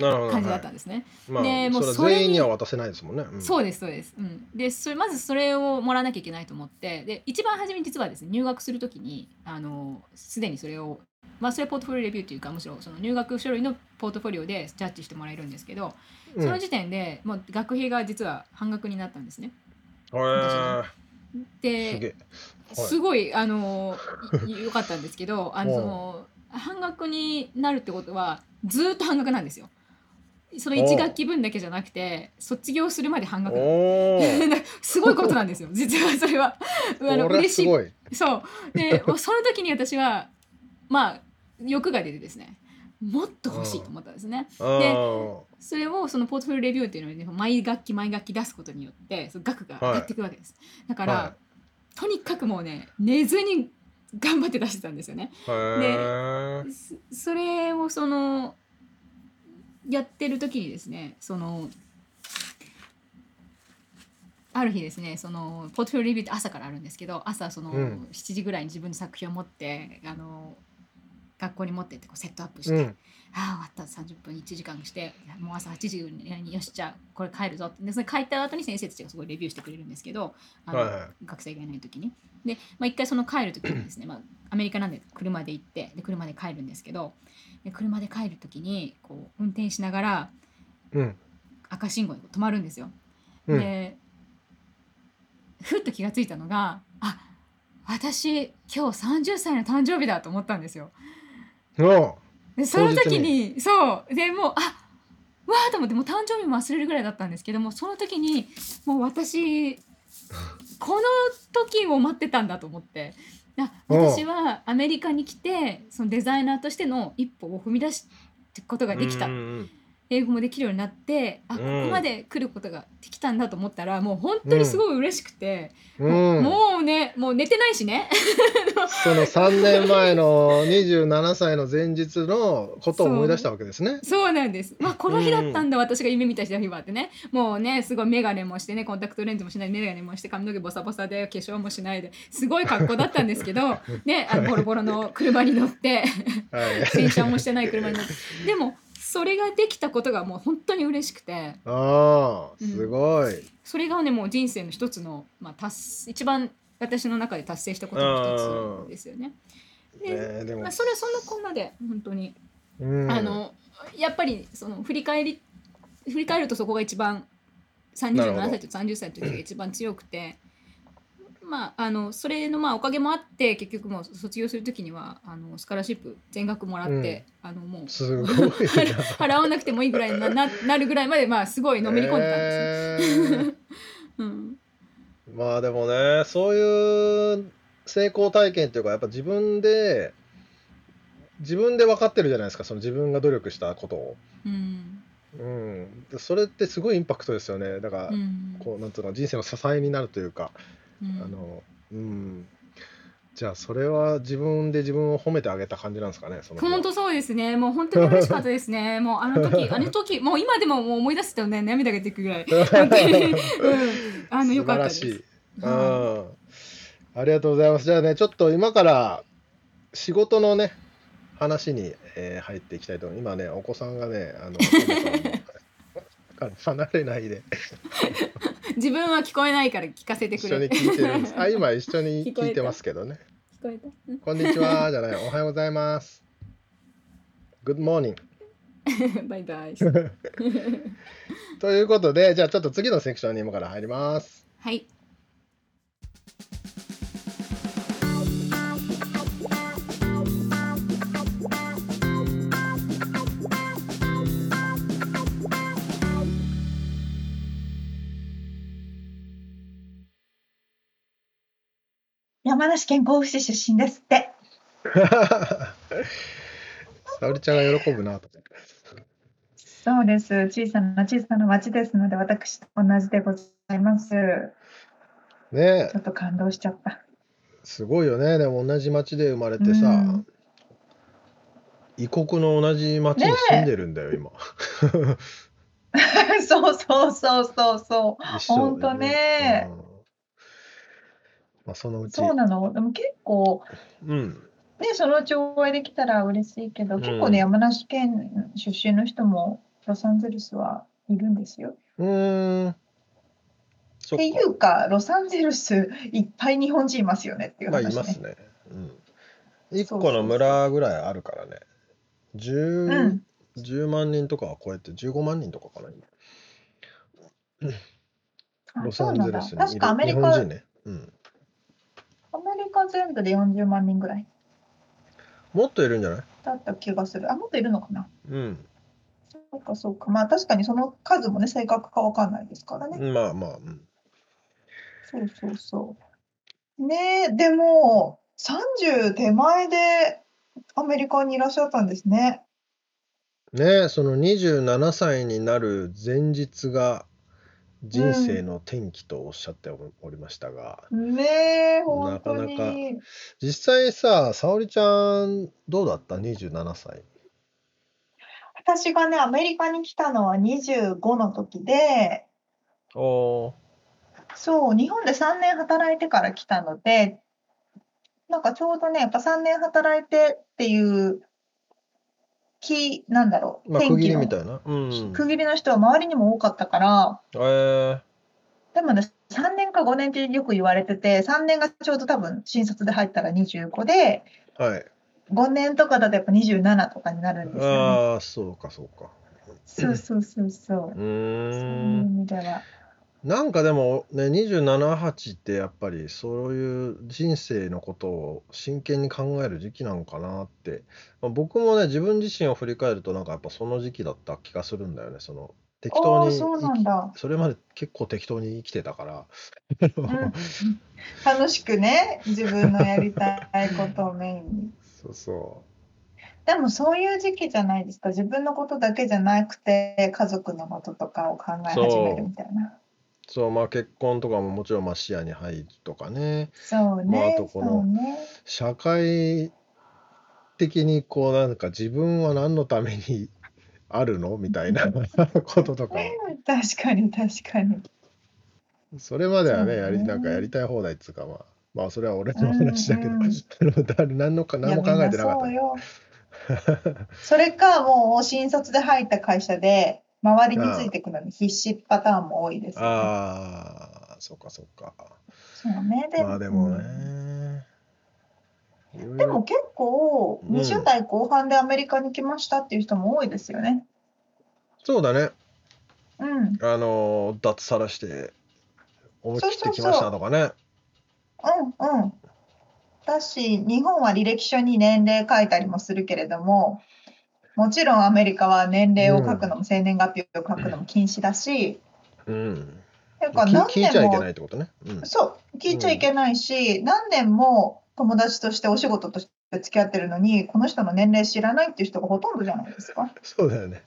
感じだっはたんですね。いまあでもうそれ全員には渡せないですもんね。うんそうですそうです。うん、でそれまずそれをもらわなきゃいけないと思ってで一番初めに実はですね入学するときにあのすでにそれをまあそれはポートフォリオレビューというかむしろその入学書類のポートフォリオでジャッジしてもらえるんですけど、うんその時点でもう学費が実は半額になったんですね。へーですごいあのい 良かったんですけどあの半額になるってことはずーっと半額なんですよ。その1学期分だけじゃなくて卒業するまで半額 すごいことなんですよ実はそれは。あの嬉しい。そうで その時に私はまあ欲が出てですねもっと欲しいと思ったんですね。あーそれをそのポートフォリオレビューっていうのに、ね、毎学期毎学期出すことによってその額が上がっていくわけです。だから、はとにかくもうね寝ずに頑張って出してたんですよね。へーそそれをそのやってる時にですねそのある日ですねそのポートフォリオレビューって朝からあるんですけど朝そのうん。7時ぐらいに自分の作品を持ってあの学校に持ってってこうセットアップして、うん。ああ終わった30分1時間してもう朝8時によしじゃあこれ帰るぞって。でそれ帰った後に先生たちがすごいレビューしてくれるんですけどあの、はいはい。学生がいない時に。で、まあ、一回その帰る時にですね、まあ、アメリカなんで車で行ってで車で帰るんですけどで車で帰る時にこう運転しながらうん。赤信号で止まるんですよ。うん。でふっと気がついたのがあ私今日30歳の誕生日だと思ったんですよ。おでその時にそうでもうあわーと思ってもう誕生日も忘れるぐらいだったんですけどもその時にもう私この時を待ってたんだと思って私はアメリカに来てそのデザイナーとしての一歩を踏み出すことができた。うんうん英語もできるようになってあこうん。こまで来ることができたんだと思ったらもう本当にすごい嬉しくて、うん、もうねもう寝てないしね。その 3年前の27歳の前日のことを思い出したわけですね。そうなんです。まあこの日だったんだ、私が夢見た日はってね。もうねすごい眼鏡もしてねコンタクトレンズもしない眼鏡もして髪の毛ボサボサで化粧もしないですごい格好だったんですけど ねあのボロボロの車に乗ってはい、洗車もしてない車に乗って。でもそれができたことがもう本当に嬉しくて。ああすごい。それがねもう人生の一つの、まあ、達一番私の中で達成したことの一つですよね。でね、まあ、それはそんなこんなで本当に。うん、あのやっぱりその振り返り振り返るとそこが一番37なるほど。歳と30歳の時が一番強くてまああのそれのまあおかげもあって結局もう卒業する時にはあのスカラシップ全額もらって、あのもう。払わなくてもいいぐらいになななるぐらいまでまあすごいのめり込んでたんですね。え ーうん。まあでもねそういう成功体験っていうかやっぱ自分で自分で分かってるじゃないですかその自分が努力したことを。うん。うん、でそれってすごいインパクトですよね。だから、うん。こうなんつうの人生の支えになるというか、うんあのうん。じゃあそれは自分で自分を褒めてあげた感じなんですかね本当そうですね。もう本当に嬉しかったですね。もうあの時、あの時、もう今でももう思い出すとね、涙が出てくるぐらい。本当に、うん、あの良かったです。ありがとうございます。じゃあねちょっと今から仕事のね話に、えー入っていきたいと思います今ねお子さんがねあの離れないで。い自分は聞こえないから聞かせてくれ。一緒に聞いてるんです あ今一緒に聞いてますけどね聞こえた？うんこんにちはじゃないおはようございます Good morning バイバイ。ということでじゃあちょっと次のセクションに今から入りますはい。山梨県甲府市出身ですって。沙織ちゃんが喜ぶなと。そうです。小さな小さな町ですので、私と同じでございます。ちねょっと感動しちゃった。すごいよね。でも同じ町で生まれてさ、うん。異国の同じ町に住んでるんだよ、今。そうそうそうそう。そ 一緒ほんとね。うんまあそのうう。ち。そうなの。でも結構、うん。ね、そのうちお会いできたら嬉しいけど、うん。結構ね、山梨県出身の人もロサンゼルスはいるんですよ。うーん。そっていうか、ロサンゼルスいっぱい日本人いますよねっていうまあい話ね。ますね、うん、一個の村ぐらいあるからね。10,、うん。10万人とかは超えて15万人とかかな。今あロサン。ゼルスにいる確かアメリ日カ、本人ね、うん、カ全部で40万人ぐらいもっといるんじゃない？だった気がする。あ、もっといるのかな？うんそうか、そうか。まあ確かにその数もね、正確かわかんないですからね。まあまあ、うん、そうそうそう。ねえ、でも、30手前でアメリカにいらっしゃったんですね。ねその27歳になる前日が人生の転機とおっしゃっておりましたが、ねえ、なかなか。に。実際さ沙織ちゃんどうだった？27歳。私がね、アメリカに来たのは25の時で、おそう、日本で3年働いてから来たので、なんかちょうどね、やっぱ3年働いてっていう、き、なんだろう、まあ区切りのみたいな。うん区切りの人は周りにも多かったから、えー、でもね、3年か5年ってよく言われてて、3年がちょうど多分新卒で入ったら25で、はい。5年とかだとやっぱ27とかになるんですよね。ああそうかそうか。そうそうそうそう。うそういう意味では。なんかでもね278ってやっぱりそういう人生のことを真剣に考える時期なのかなって、まあ、僕もね自分自身を振り返るとなんかやっぱその時期だった気がするんだよねその適当にそうな生きんだ。それまで結構適当に生きてたからうん、楽しくね、自分のやりたいことをメインに。そうそでもそういう時期じゃないですか。自分のことだけじゃなくて、家族のこととかを考え始めるみたいな。そうまあ結婚とかももちろんまあ視野に入るとかねそうまああね、とこのそうね。社会的にこうなんか自分は何のためにあるの？みたいな こととか確かに確かに。それまではそうねねやりなんかやりたい放題っつうかまあまあそれは俺の話だけど、うんうん 誰何のか何も考えてなかったいやみんなそうよ。それかもう新卒で入った会社で周りについていくのに必死パターンも多いですよね。ああそっかそっかそうね。でまあでもうんね、でも結構うん20代後半でアメリカに来ましたっていう人も多いですよね。そうだねうん。あの脱サラして思い切ってきましたとかねうんうん。だし、日本は履歴書に年齢書いたりもするけれども、もちろんアメリカは年齢を書くのも生年月日を書くのも禁止だし、うん。ていうか何聞聞いちゃいけ年もないってことね、うん、そう、聞いちゃいけないし、何年も友達としてお仕事として付き合ってるのに、この人の年齢知らないっていう人がほとんどじゃないですか。そうだよね。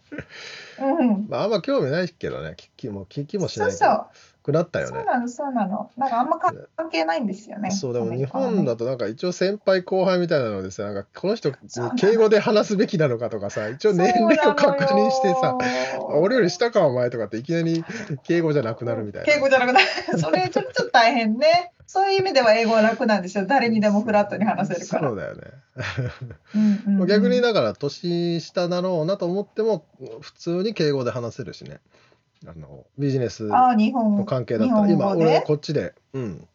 うん。まああんま興味ないけどね。聞きも聞きもしそないうけど。そう。くなったよねそうなの、そうなの。なんかあんま関係ないんですよね。そうでも日本だとなんか一応先輩後輩みたいなのでさなんかこの人敬語で話すべきなのかとかさ一応年齢を確認してさあ俺より下かお前とかっていきなり 敬語じゃなくなるみたいな敬語じゃなくなる。それちょっと大変ね。そういう意味では英語は楽なんですよ。誰にでもフラットに話せるから。そうだよね逆にだから年下だろうなと思っても普通に敬語で話せるしねあのビジネスの関係だった。ら今俺こっちでうん。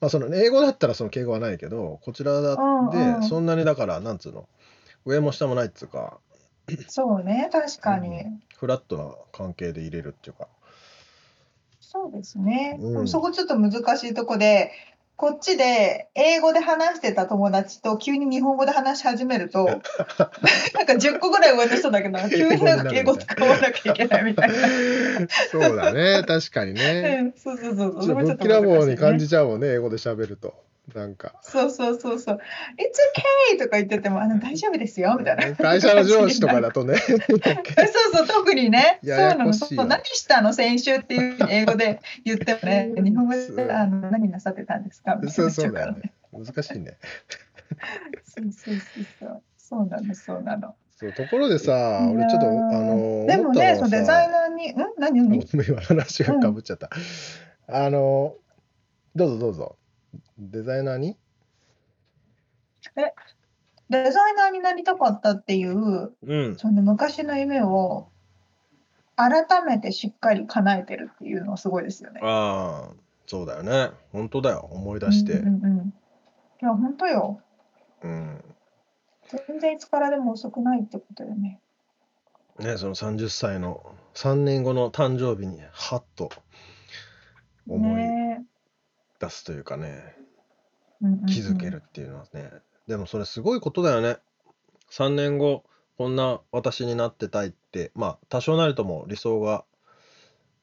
まあその英語だったらその敬語はないけどこちらだうんうん。でそんなにだからなんつうの上も下もないっつうかそうね、確かに。うん。フラットな関係で入れるっていうか。そうですね。うん。そこちょっと難しいとこで、こっちで英語で話してた友達と急に日本語で話し始めると、なんか10個ぐらい上の人だけど、急になんか英語使わなきゃいけないみたいな。そうだね。確かにうねん。そうそうそうそう。ちょっとぶっきらぼうに感じちゃうもんね英語で喋るとなんか。そうそうそうそう。It's okay! とか言ってても、あの大丈夫ですよみたいな。会社の上司とかだとね。そうそう、特にね。そうややなの。こしいよ。そう何したの？先週っていう英語で言ってもね、日本語そうであの何なさってたんですか？みたいそうなそうだよね。難しいね。そうそうそうそう。そうなの、そうなの。そうところでさ俺ちょっとあのでもね、そうデザイさナーに、ん？何何ごめん今話がかぶっちゃった、あのどうぞどうぞデザイナーに？デザイナーになりたかったっていう、うん。その昔の夢を改めてしっかり叶えてるっていうのはすごいですよね。ああそうだよね。本当だよ。思い出して。うんうんうん、いや、本当よ。うん。全然いつからでも遅くないってことよね。ねその30歳の3年後の誕生日にハッと思いね出すというかねうんうんうん気づけるっていうのはね、でもそれすごいことだよね。3年後こんな私になってたいってまあ多少なりとも理想が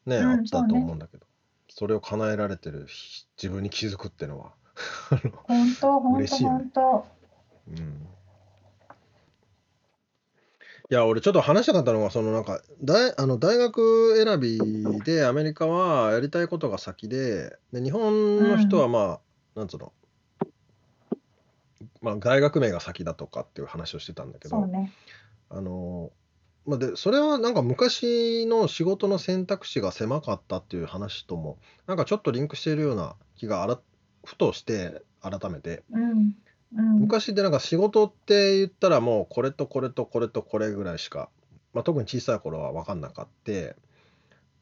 ね、うんあったと思うんだけどそれを叶えられてるひ自分に気づくっていうのは。あ の本当、本当、嬉しいよね。本当。うん。いや俺ちょっと話したかったのがそのなんか大あの大学選びでアメリカはやりたいことが先でで日本の人はまあ、なんつうのまあ大学名が先だとかっていう話をしてたんだけどね。あのまあでそれはなんか昔の仕事の選択肢が狭かったっていう話ともなんかちょっとリンクしているような気があらふとして改めてうん。うん。昔ってなんか仕事って言ったらもうこれとこれとこれとこれぐらいしか、まあ、特に小さい頃は分かんなかって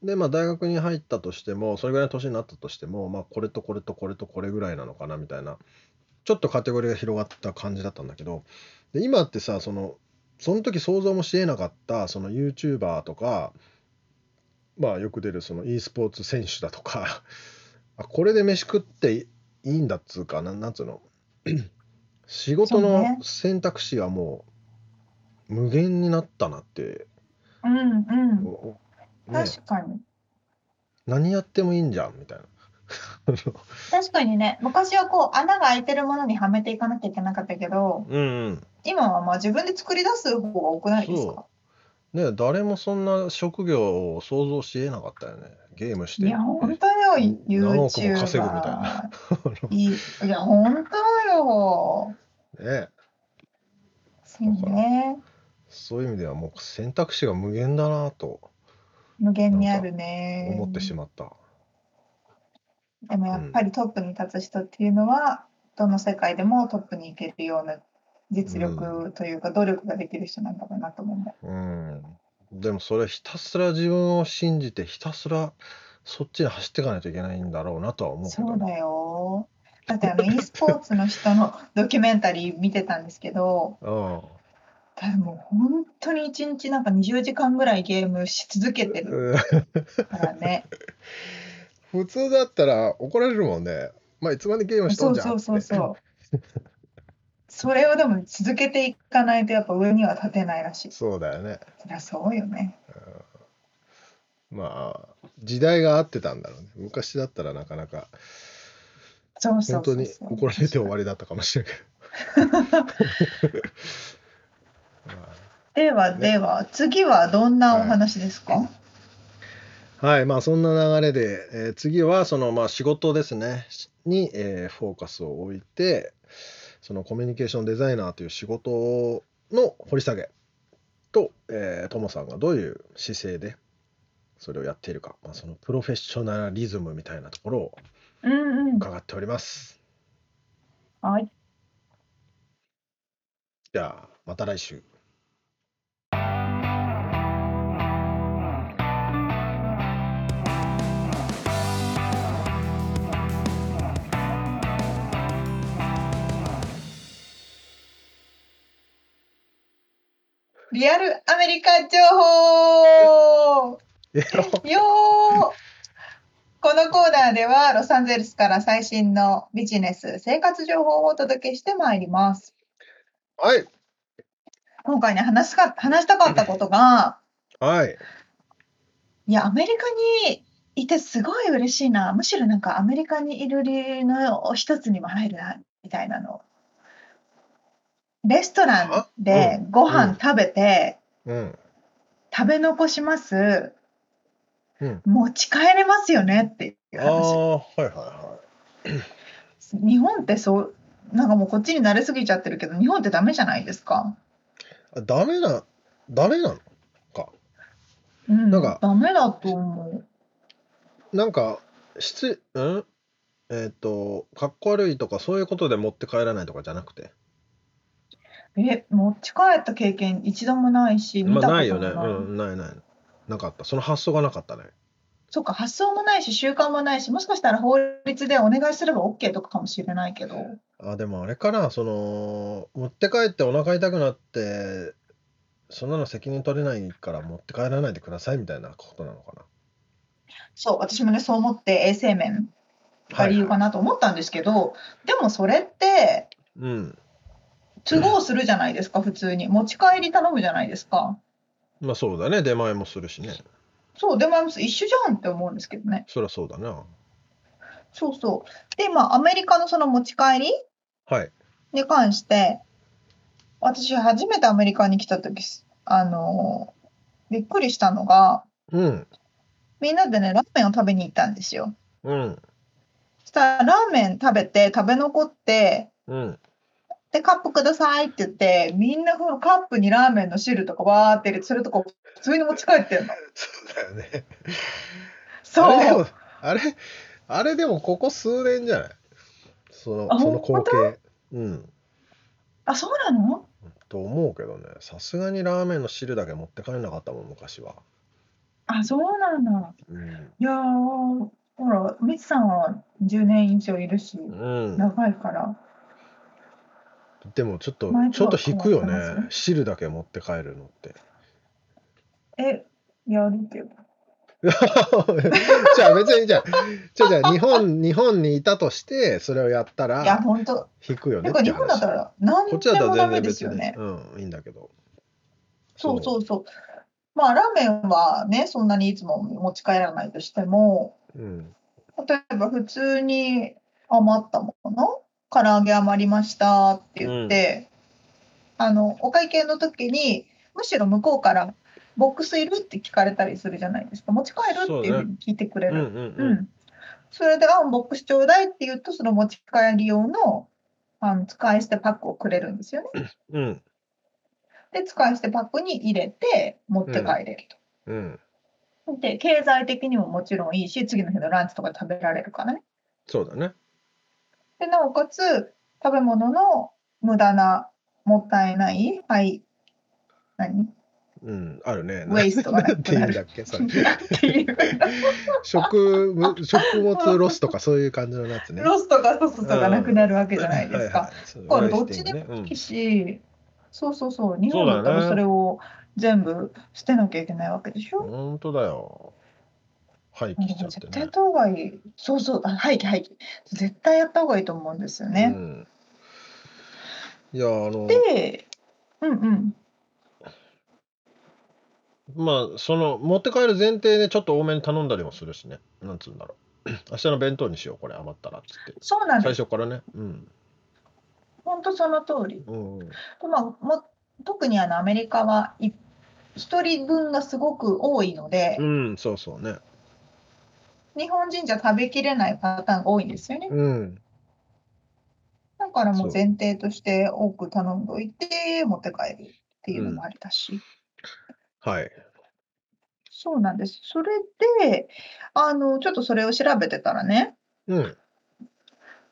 でまあ大学に入ったとしてもそれぐらいの年になったとしてもまあこれとこれとこれとこれぐらいなのかなみたいなちょっとカテゴリーが広がった感じだったんだけどで今ってさそのその時想像もしえなかったその YouTuber とかまあよく出るその e スポーツ選手だとか あこれで飯食っていいんだっつうかなんなんつうの？仕事の選択肢はもう無限になったなって、うんうん。おね、確かに。何やってもいいんじゃんみたいな 確かにね、昔はこう穴が開いてるものにはめていかなきゃいけなかったけど、うんうん今はまあ自分で作り出す方が多くないですか？ね誰もそんな職業を想像しえなかったよね。ゲームして。いや、本当よ、何億も。稼ぐみたいな。いや、本当よ。ねそうね。そういう意味ではもう選択肢が無限だなと無限にあるね。思ってしまった。でもやっぱりトップに立つ人っていうのは、どの世界でもトップに行けるような実力というか努力ができる人なんだろうなと思うんだ。うん。でもそれひたすら自分を信じてひたすらそっちに走っていかないといけないんだろうなとは思うけどそうだよ。だってあの e スポーツの人の ドキュメンタリー見てたんですけど、うん多分もう本当に1日なんか20時間ぐらいゲームし続けてるうんからね。普通だったら怒られるもんね。まあいつまでゲームしとんじゃんそうそうそうそう。それをでも続けていかないとやっぱ上には立てないらしい。そうだよね。そりゃそうよね。まあ時代が合ってたんだろうね。昔だったらなかなかそうそう本当に怒られて終わりだったかもしれんけど。ま ではでは次はどんなお話ですか、あはい、まあそんな流れで、えー次はそのまあ仕事ですねに、えーフォーカスを置いてそのコミュニケーションデザイナーという仕事の掘り下げと、えー、トモさんがどういう姿勢でそれをやっているか、まあ、そのプロフェッショナリズムみたいなところをうんうん。伺っております。はい。じゃあまた来週。リアルアメリカ情報よーこのコーナーではロサンゼルスから最新のビジネス、生活情報をお届けしてまいります。はい今回ね、話すか話したかったことが、はいいや、アメリカにいてすごい嬉しいな。むしろなんかアメリカにいる理由の一つにも入るな、みたいなの。レストランでご飯食べて、うん食べ残します？うん持ち帰れますよね？っていう話。はいはいはい。日本ってそう、なんかもうこっちに慣れすぎちゃってるけど、日本ってダメじゃないですか？あダメなダメなのか？うん、なんかダメだと思う。なんか失うん？えっ、とかっこ悪いとかそういうことで持って帰らないとかじゃなくて？え、持ち帰った経験一度もないし、見まあたこともない。よね。ない。うんないない。なかった。その発想がなかったね。そっか、発想もないし、習慣もないし、もしかしたら法律でお願いすれば OK とかかもしれないけど、あでもあれかなその持って帰ってお腹痛くなってそんなの責任取れないから持って帰らないでくださいみたいなことなのかな。そう、私もね、そう思って衛生面が理由かなと思ったんですけど、でもそれって、うん都合するじゃないですか、普通に。持ち帰り頼むじゃないですか。まあそうだね出前もするしねそう、でも一緒じゃんって思うんですけどね。そりゃそうだなそうそう。で、まあ、アメリカのその持ち帰りはいに関して、私初めてアメリカに来た時、あの、びっくりしたのが、うんみんなでね、ラーメンを食べに行ったんですよ。うんそしたら、ラーメン食べて、食べ残って、うんで、カップくださいって言って、みんなそのカップにラーメンの汁とかわーって入れて、それとか普通に持ち帰ってるの。そうだよね。そう。あれあれあれでもここ数年じゃない？そのあその光本景うん。あ、そうなの？と思うけどね。さすがにラーメンの汁だけ持って帰れなかったもん昔は、あ、そうなんだ。うん。いやー、ほら、みつさんは10年以上いるし、うん、長いから。でもちょっとちょっと引くよね汁だけ持って帰るのってえ、やるけど。じゃあ別にじゃあじゃあじゃあ日本日本にいたとしてそれをやったいや、らほんと。引くよね日本だったら何こっちだったらでもダメ全然別に、ですよね。うんいいんだけどそうそうそう。まあ、ラーメンはね、そんなにいつも持ち帰らないとしても、う、うん、例えば普通に余ったもの、唐揚げ余りましたって言って、あのお会計の時にむしろ向こうから「ボックスいる?」って聞かれたりするじゃないですか持ち帰るっていうふうに聞いてくれる。うんうんううんん、それで「あボックスちょうだい」って言うとその持ち帰り用のあの使い捨てパックをくれるんですよね。うんで使い捨てパックに入れて持って帰れると。うんで経済的にももちろんいいし次の日のランチとかで食べられるからね。そうだねでなおかつ食べ物の無駄なもったいないはい何？うんあるね。ウェイストがなくなる言うんだっけそれっていう。食物食物ロスとかそういう感じのやつね。ロスとかソスとかなくなるわけじゃないですか。これどっちでもいいし、そうそうそう。日本だったらそれを全部捨てなきゃいけないわけでしょ？うん本当だよ廃棄しちゃって絶対やねった方がいい。そうそう、あ廃棄廃棄。絶対やった方がいいと思うんですよね。うんいやあので、うんうん。まあその持って帰る前提でちょっと多めに頼んだりもするしねなんつうんだろう 明日の弁当にしようこれ余ったらっつって最そうなんです。初からねうん本当その通り。うんうんまあ、も特にあのアメリカはい一人分がすごく多いので、うんそうそうね日本人じゃ食べきれないパターンが多いんですよね。うんだからもう前提として多く頼んどいて持って帰るっていうのもありだし。はいそうなんです。それで、あの、ちょっとそれを調べてたらね、うん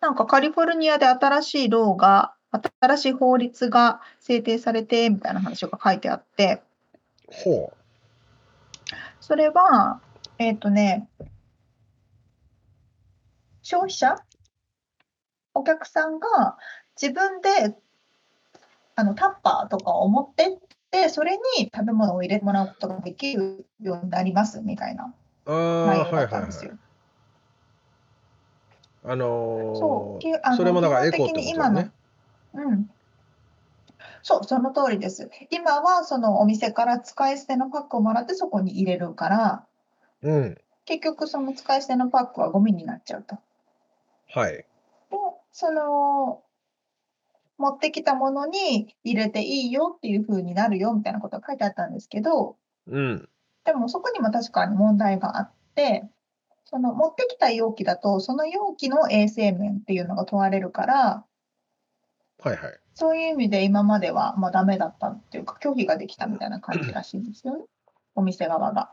なんかカリフォルニアで新しいローが、新しい法律が制定されてみたいな話が書いてあって、ほそれは、えっ、とね、消費者、お客さんが自分であのタッパーとかを持ってって、それに食べ物を入れてもらうことができるようになりますみたいな内容だったんですよ。あのーそうきあのそれもだからエコって基本的に今のことだねうん。そう、その通りです。今はそのお店から使い捨てのパックをもらってそこに入れるから、うん結局その使い捨てのパックはゴミになっちゃうと。はい。で、その持ってきたものに入れていいよっていう風になるよみたいなことが書いてあったんですけど、うん。でもそこにも確かに問題があって、その持ってきた容器だと、その容器の衛生面っていうのが問われるから、はいはい。そういう意味で今まではまあダメだったっていうか、拒否ができたみたいな感じらしいんですよね、お店側が。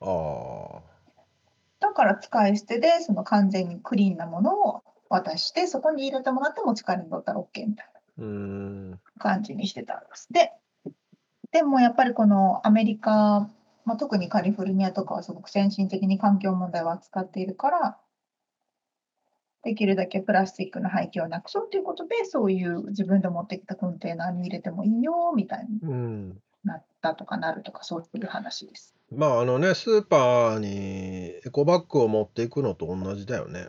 ああだから使い捨てで、その完全にクリーンなものを渡して、そこに入れてもらって持ち帰りに取ったら OK みたいな感じにしてたんです。で、でもやっぱりこのアメリカ、まあ、特にカリフォルニアとかはすごく先進的に環境問題を扱っているから、できるだけプラスチックの廃棄をなくそうということで、そういう自分で持ってきたコンテナに入れてもいいよみたいにうんなったとかなるとか、そういう話です。まああのねスーパーにエコバッグを持っていくのと同じだよね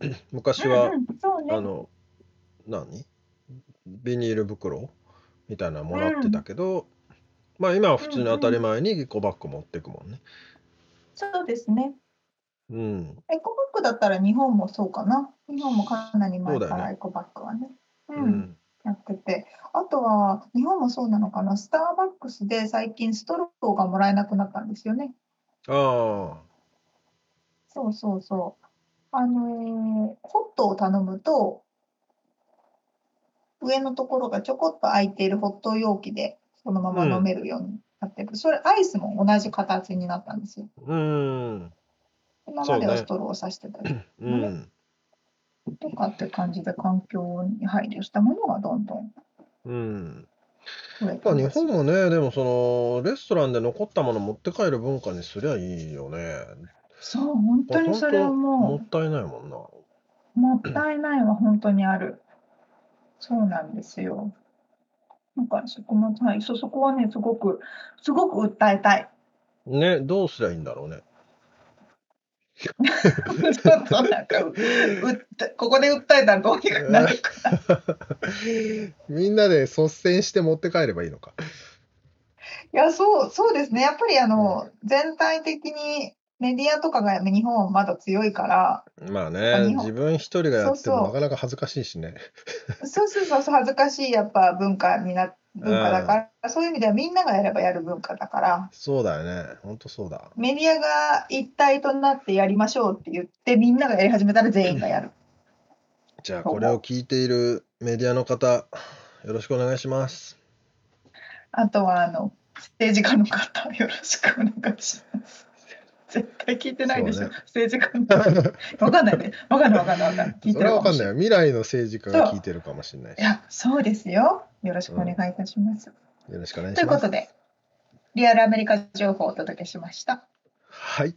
昔は、うんうん、ね。あの何？ビニール袋みたいなのもらってたけど、まあ今は普通に当たり前にエコバッグ持っていくもんねそうですね。うんエコバッグだったら日本もそうかな。日本もかなり前からエコバッグはね。う、うんんやってて。あとは、日本もそうなのかな？スターバックスで最近ストローがもらえなくなったんですよね。あそうそうそう。あのーホットを頼むと、上のところがちょこっと空いているホット容器でそのまま飲めるようになってる。それ、アイスも同じ形になったんですよ。あうん今まではストローをさしてたりうんとかって感じで環境に配慮したものがどんどんうん増えやってぱ日ます。本もねでもそのレストランで残ったもの持って帰る文化にすりゃいいよねそう、本当にそれはももったいないもんなう、もったいないは本当にある。そうなんですよ。なんかそこも、はい、そ、そこはね、すごく、すごく訴えたい。ねどうすりゃいいんだろうねちょ っとなんか、ここで訴えたらどうにかなるかな。みんなで率先して持って帰ればいいのかいや、そう、そうですね。やっぱりあの、全体的にメディアとかが日本はまだ強いから、まああね自分一人がやってもなかなか恥ずかしいしねそうそうそうそう、恥ずかしいやっぱ文化になっ文化だから、そういう意味ではみんながやればやる文化だから、そうだよね。ほんとそうだ。メディアが一体となってやりましょうって言って、みんながやり始めたら全員がやる。じゃあこれを聞いているメディアの方、よろしくお願いします。あとは、あの、政治家の方、よろしくお願いします。絶対聞いてないでしょ、ね政治家の方。わかんないね。わかんないわかんないわかんない。聞いそて。るかもしれない。未来の政治家が聞いてるかもしれないし。いや、そうですよ。よろしくお願いいたします。よろしくお願いといします。うことで、リアルアメリカ情報をお届けしました。はい。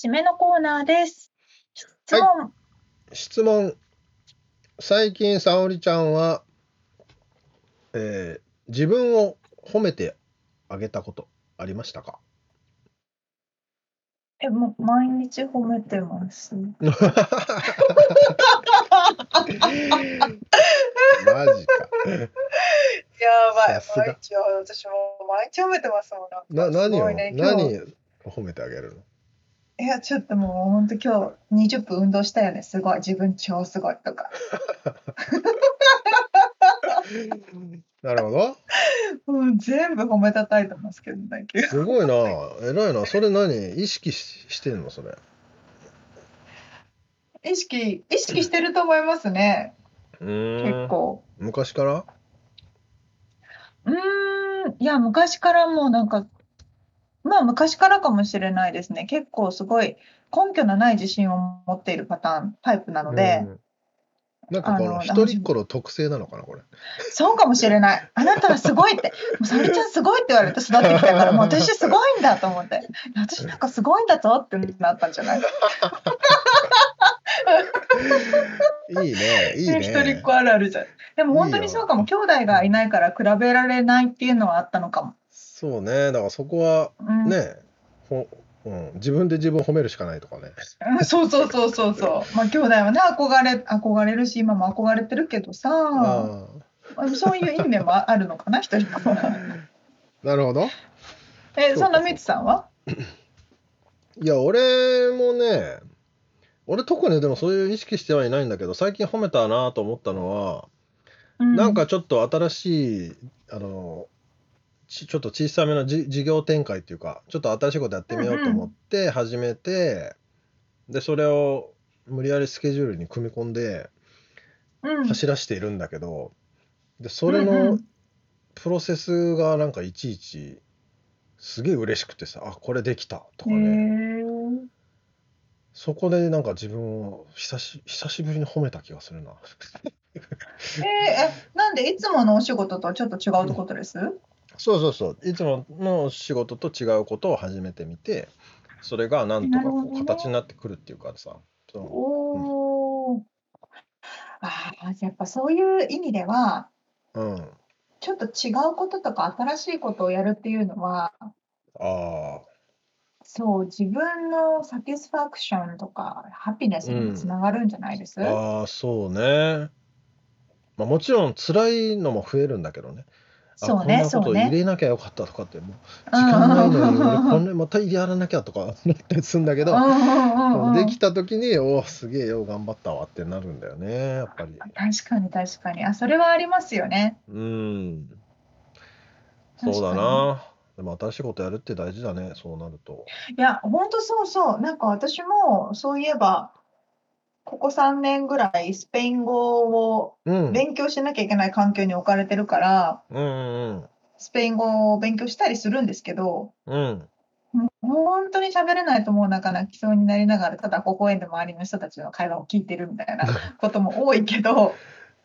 締めのコーナーです。質問、質問。最近、沙織ちゃんは、えー自分を褒めてあげたことありましたか？え、もう毎日褒めてます。マジか。やばさすが毎日私も毎日褒めてますもん。な何を、何を褒めてあげるの？いや、ちょっともう本当今日20分運動したよね。すごい。自分超すごいとか。なるほど。もう全部褒めたたいてますけどね。すごいな。偉いな。それ何？意識ししてんのそれ？意識、意識してると思いますね。うーん結。構。昔から？うーん。いや、昔からもうなんか、まあ昔からかもしれないですね。結構すごい根拠のない自信を持っているパターン、タイプなので、うんなんかこの一人っ子の特性なのかなこれ。そうかもしれない。あなたはすごいって、もう沙織ちゃんすごいって言われて育ってきたから、もう私すごいんだと思って、私なんかすごいんだぞってなったんじゃない？いいね。いいね。一人っ子あるあるじゃん。でも本当にそうかも。兄弟がいないから比べられないっていうのはあったのかも。そうね。だからそこはうん、ね、ほうん、自分で自分を褒めるしかないとかね。うんそうそうそうそうそう。まあ兄弟はね、憧れ、憧れるし、今も憧れてるけどさ、あまあそういういい面もあるのかな、一人は。あ、なるほど。え、そんなみつさんは？いや、俺もね、俺特にでもそういう意識してはいないんだけど、最近褒めたなと思ったのは、なんか、ちょっと新しい、あの、ちちょっと小さめのじ事業展開っていうか、ちょっと新しいことやってみようと思って始めて、で、それを無理やりスケジュールに組み込んでうん、走らしているんだけど、で、それうんうのん。プロセスがなんかいちいちすげえ嬉しくてさ、あ、これできたとかへね。ーそこでなんか自分を久し久しぶりに褒めた気がするな。えーえ、なんでいつものお仕事とはちょっと違うってことです？そうそうそう。いつもの仕事と違うことを始めてみて、それがなんとかこう形になってくるっていうかさ。そおお。ああ、やっぱそういう意味では、ううん。ちょっと違うこととか新しいことをやるっていうのは、あそう、自分のサティスファクションとか、ハピネスにつながるんじゃないです、あ、ああ、そうね。まあもちろん辛いのも増えるんだけどね。あ、そうね、こんなこそうね。と入れなきゃよかったとかって、もう時時間ないのに俺こんなまたやらなきゃとかなったりするんだけど、できた時に、おお、すげえよ、頑張ったわってなるんだよね、やっぱり。確かに確かに。あ、それはありますよね。うん。そうだな。でも新しいことやるって大事だね、そうなると。いや、本当そうそう。なんか私もそういえば、ここ3年ぐらいスペイン語をうん。勉強しなきゃいけない環境に置かれてるから、うんうんスペイン語を勉強したりするんですけど、うん。うん。もう本当に喋れないともうなんか泣きそうになりながら、ただ微笑んで周りの人たちの会話を聞いてるみたいな ことも多いけど、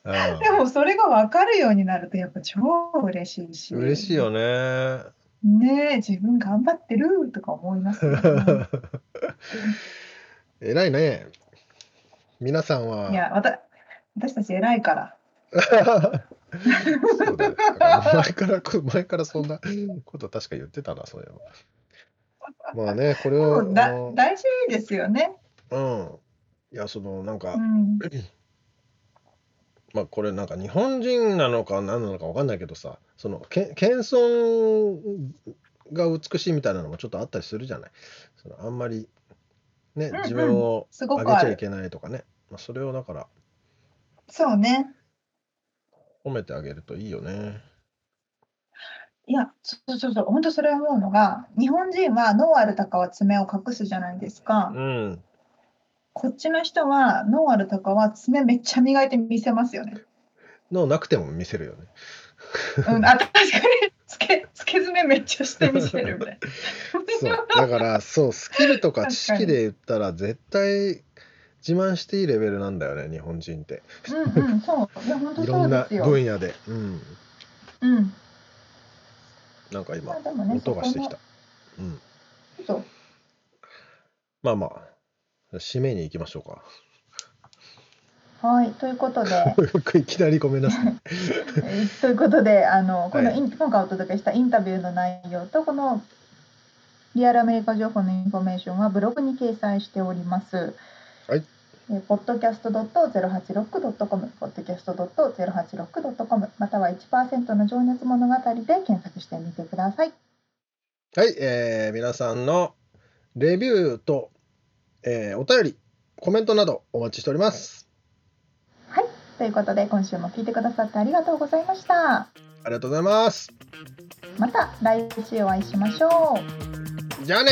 あでもそれが分かるようになるとやっぱ超嬉しいし、嬉しいよね。ねえ、自分頑張ってるとか思いますよね。偉いね。皆さんは。いや、わた私たち偉いから。そうだね。前から、前からそんなこと確か言ってたな、そういうの。まあね、これでを、大事ですよね。うん。いや、その、なんかう、ん。まあこれなんか日本人なのか何なのか分かんないけどさそのけ謙遜が美しいみたいなのもちょっとあったりするじゃないそのあんまりね自分を上げちゃいけないとかね、まあ、それをだからそうね。褒めてあげるといいよね。いやそうそうそう。本当それ思うのが日本人は脳ある鷹は爪を隠すじゃないですか。うん。こっちの人は脳ある鷹は爪めっちゃ磨いて見せますよね。のなくても見せるよね。うん、あ確かに。つけつけ爪めっちゃしてみせるみたいそう。だからそうスキルとか知識で言ったら絶対自慢していいレベルなんだよね日本人って。な。うんうんそう。いや本当いろなそうんですよ。分野で、うん、うん。なんか今ね音がしてきた。うん、のそう。まあまあ締めに行きましょうか。はいということで。いきなりごめんなさい。え ということであのこのはい。イン、今回お届けしたインタビューの内容とこのリアルアメリカ情報のインフォメーションはブログに掲載しております。はい。えー podcast.086.com、podcast.086.com、または1%の情熱物語で検索してみてください。はい、えー皆さんのレビューと、えーお便りコメントなどお待ちしておりますはい。ということで、今週も聞いてくださってありがとうございました。ありがとうございますまた来週お会いしましょう。じゃあね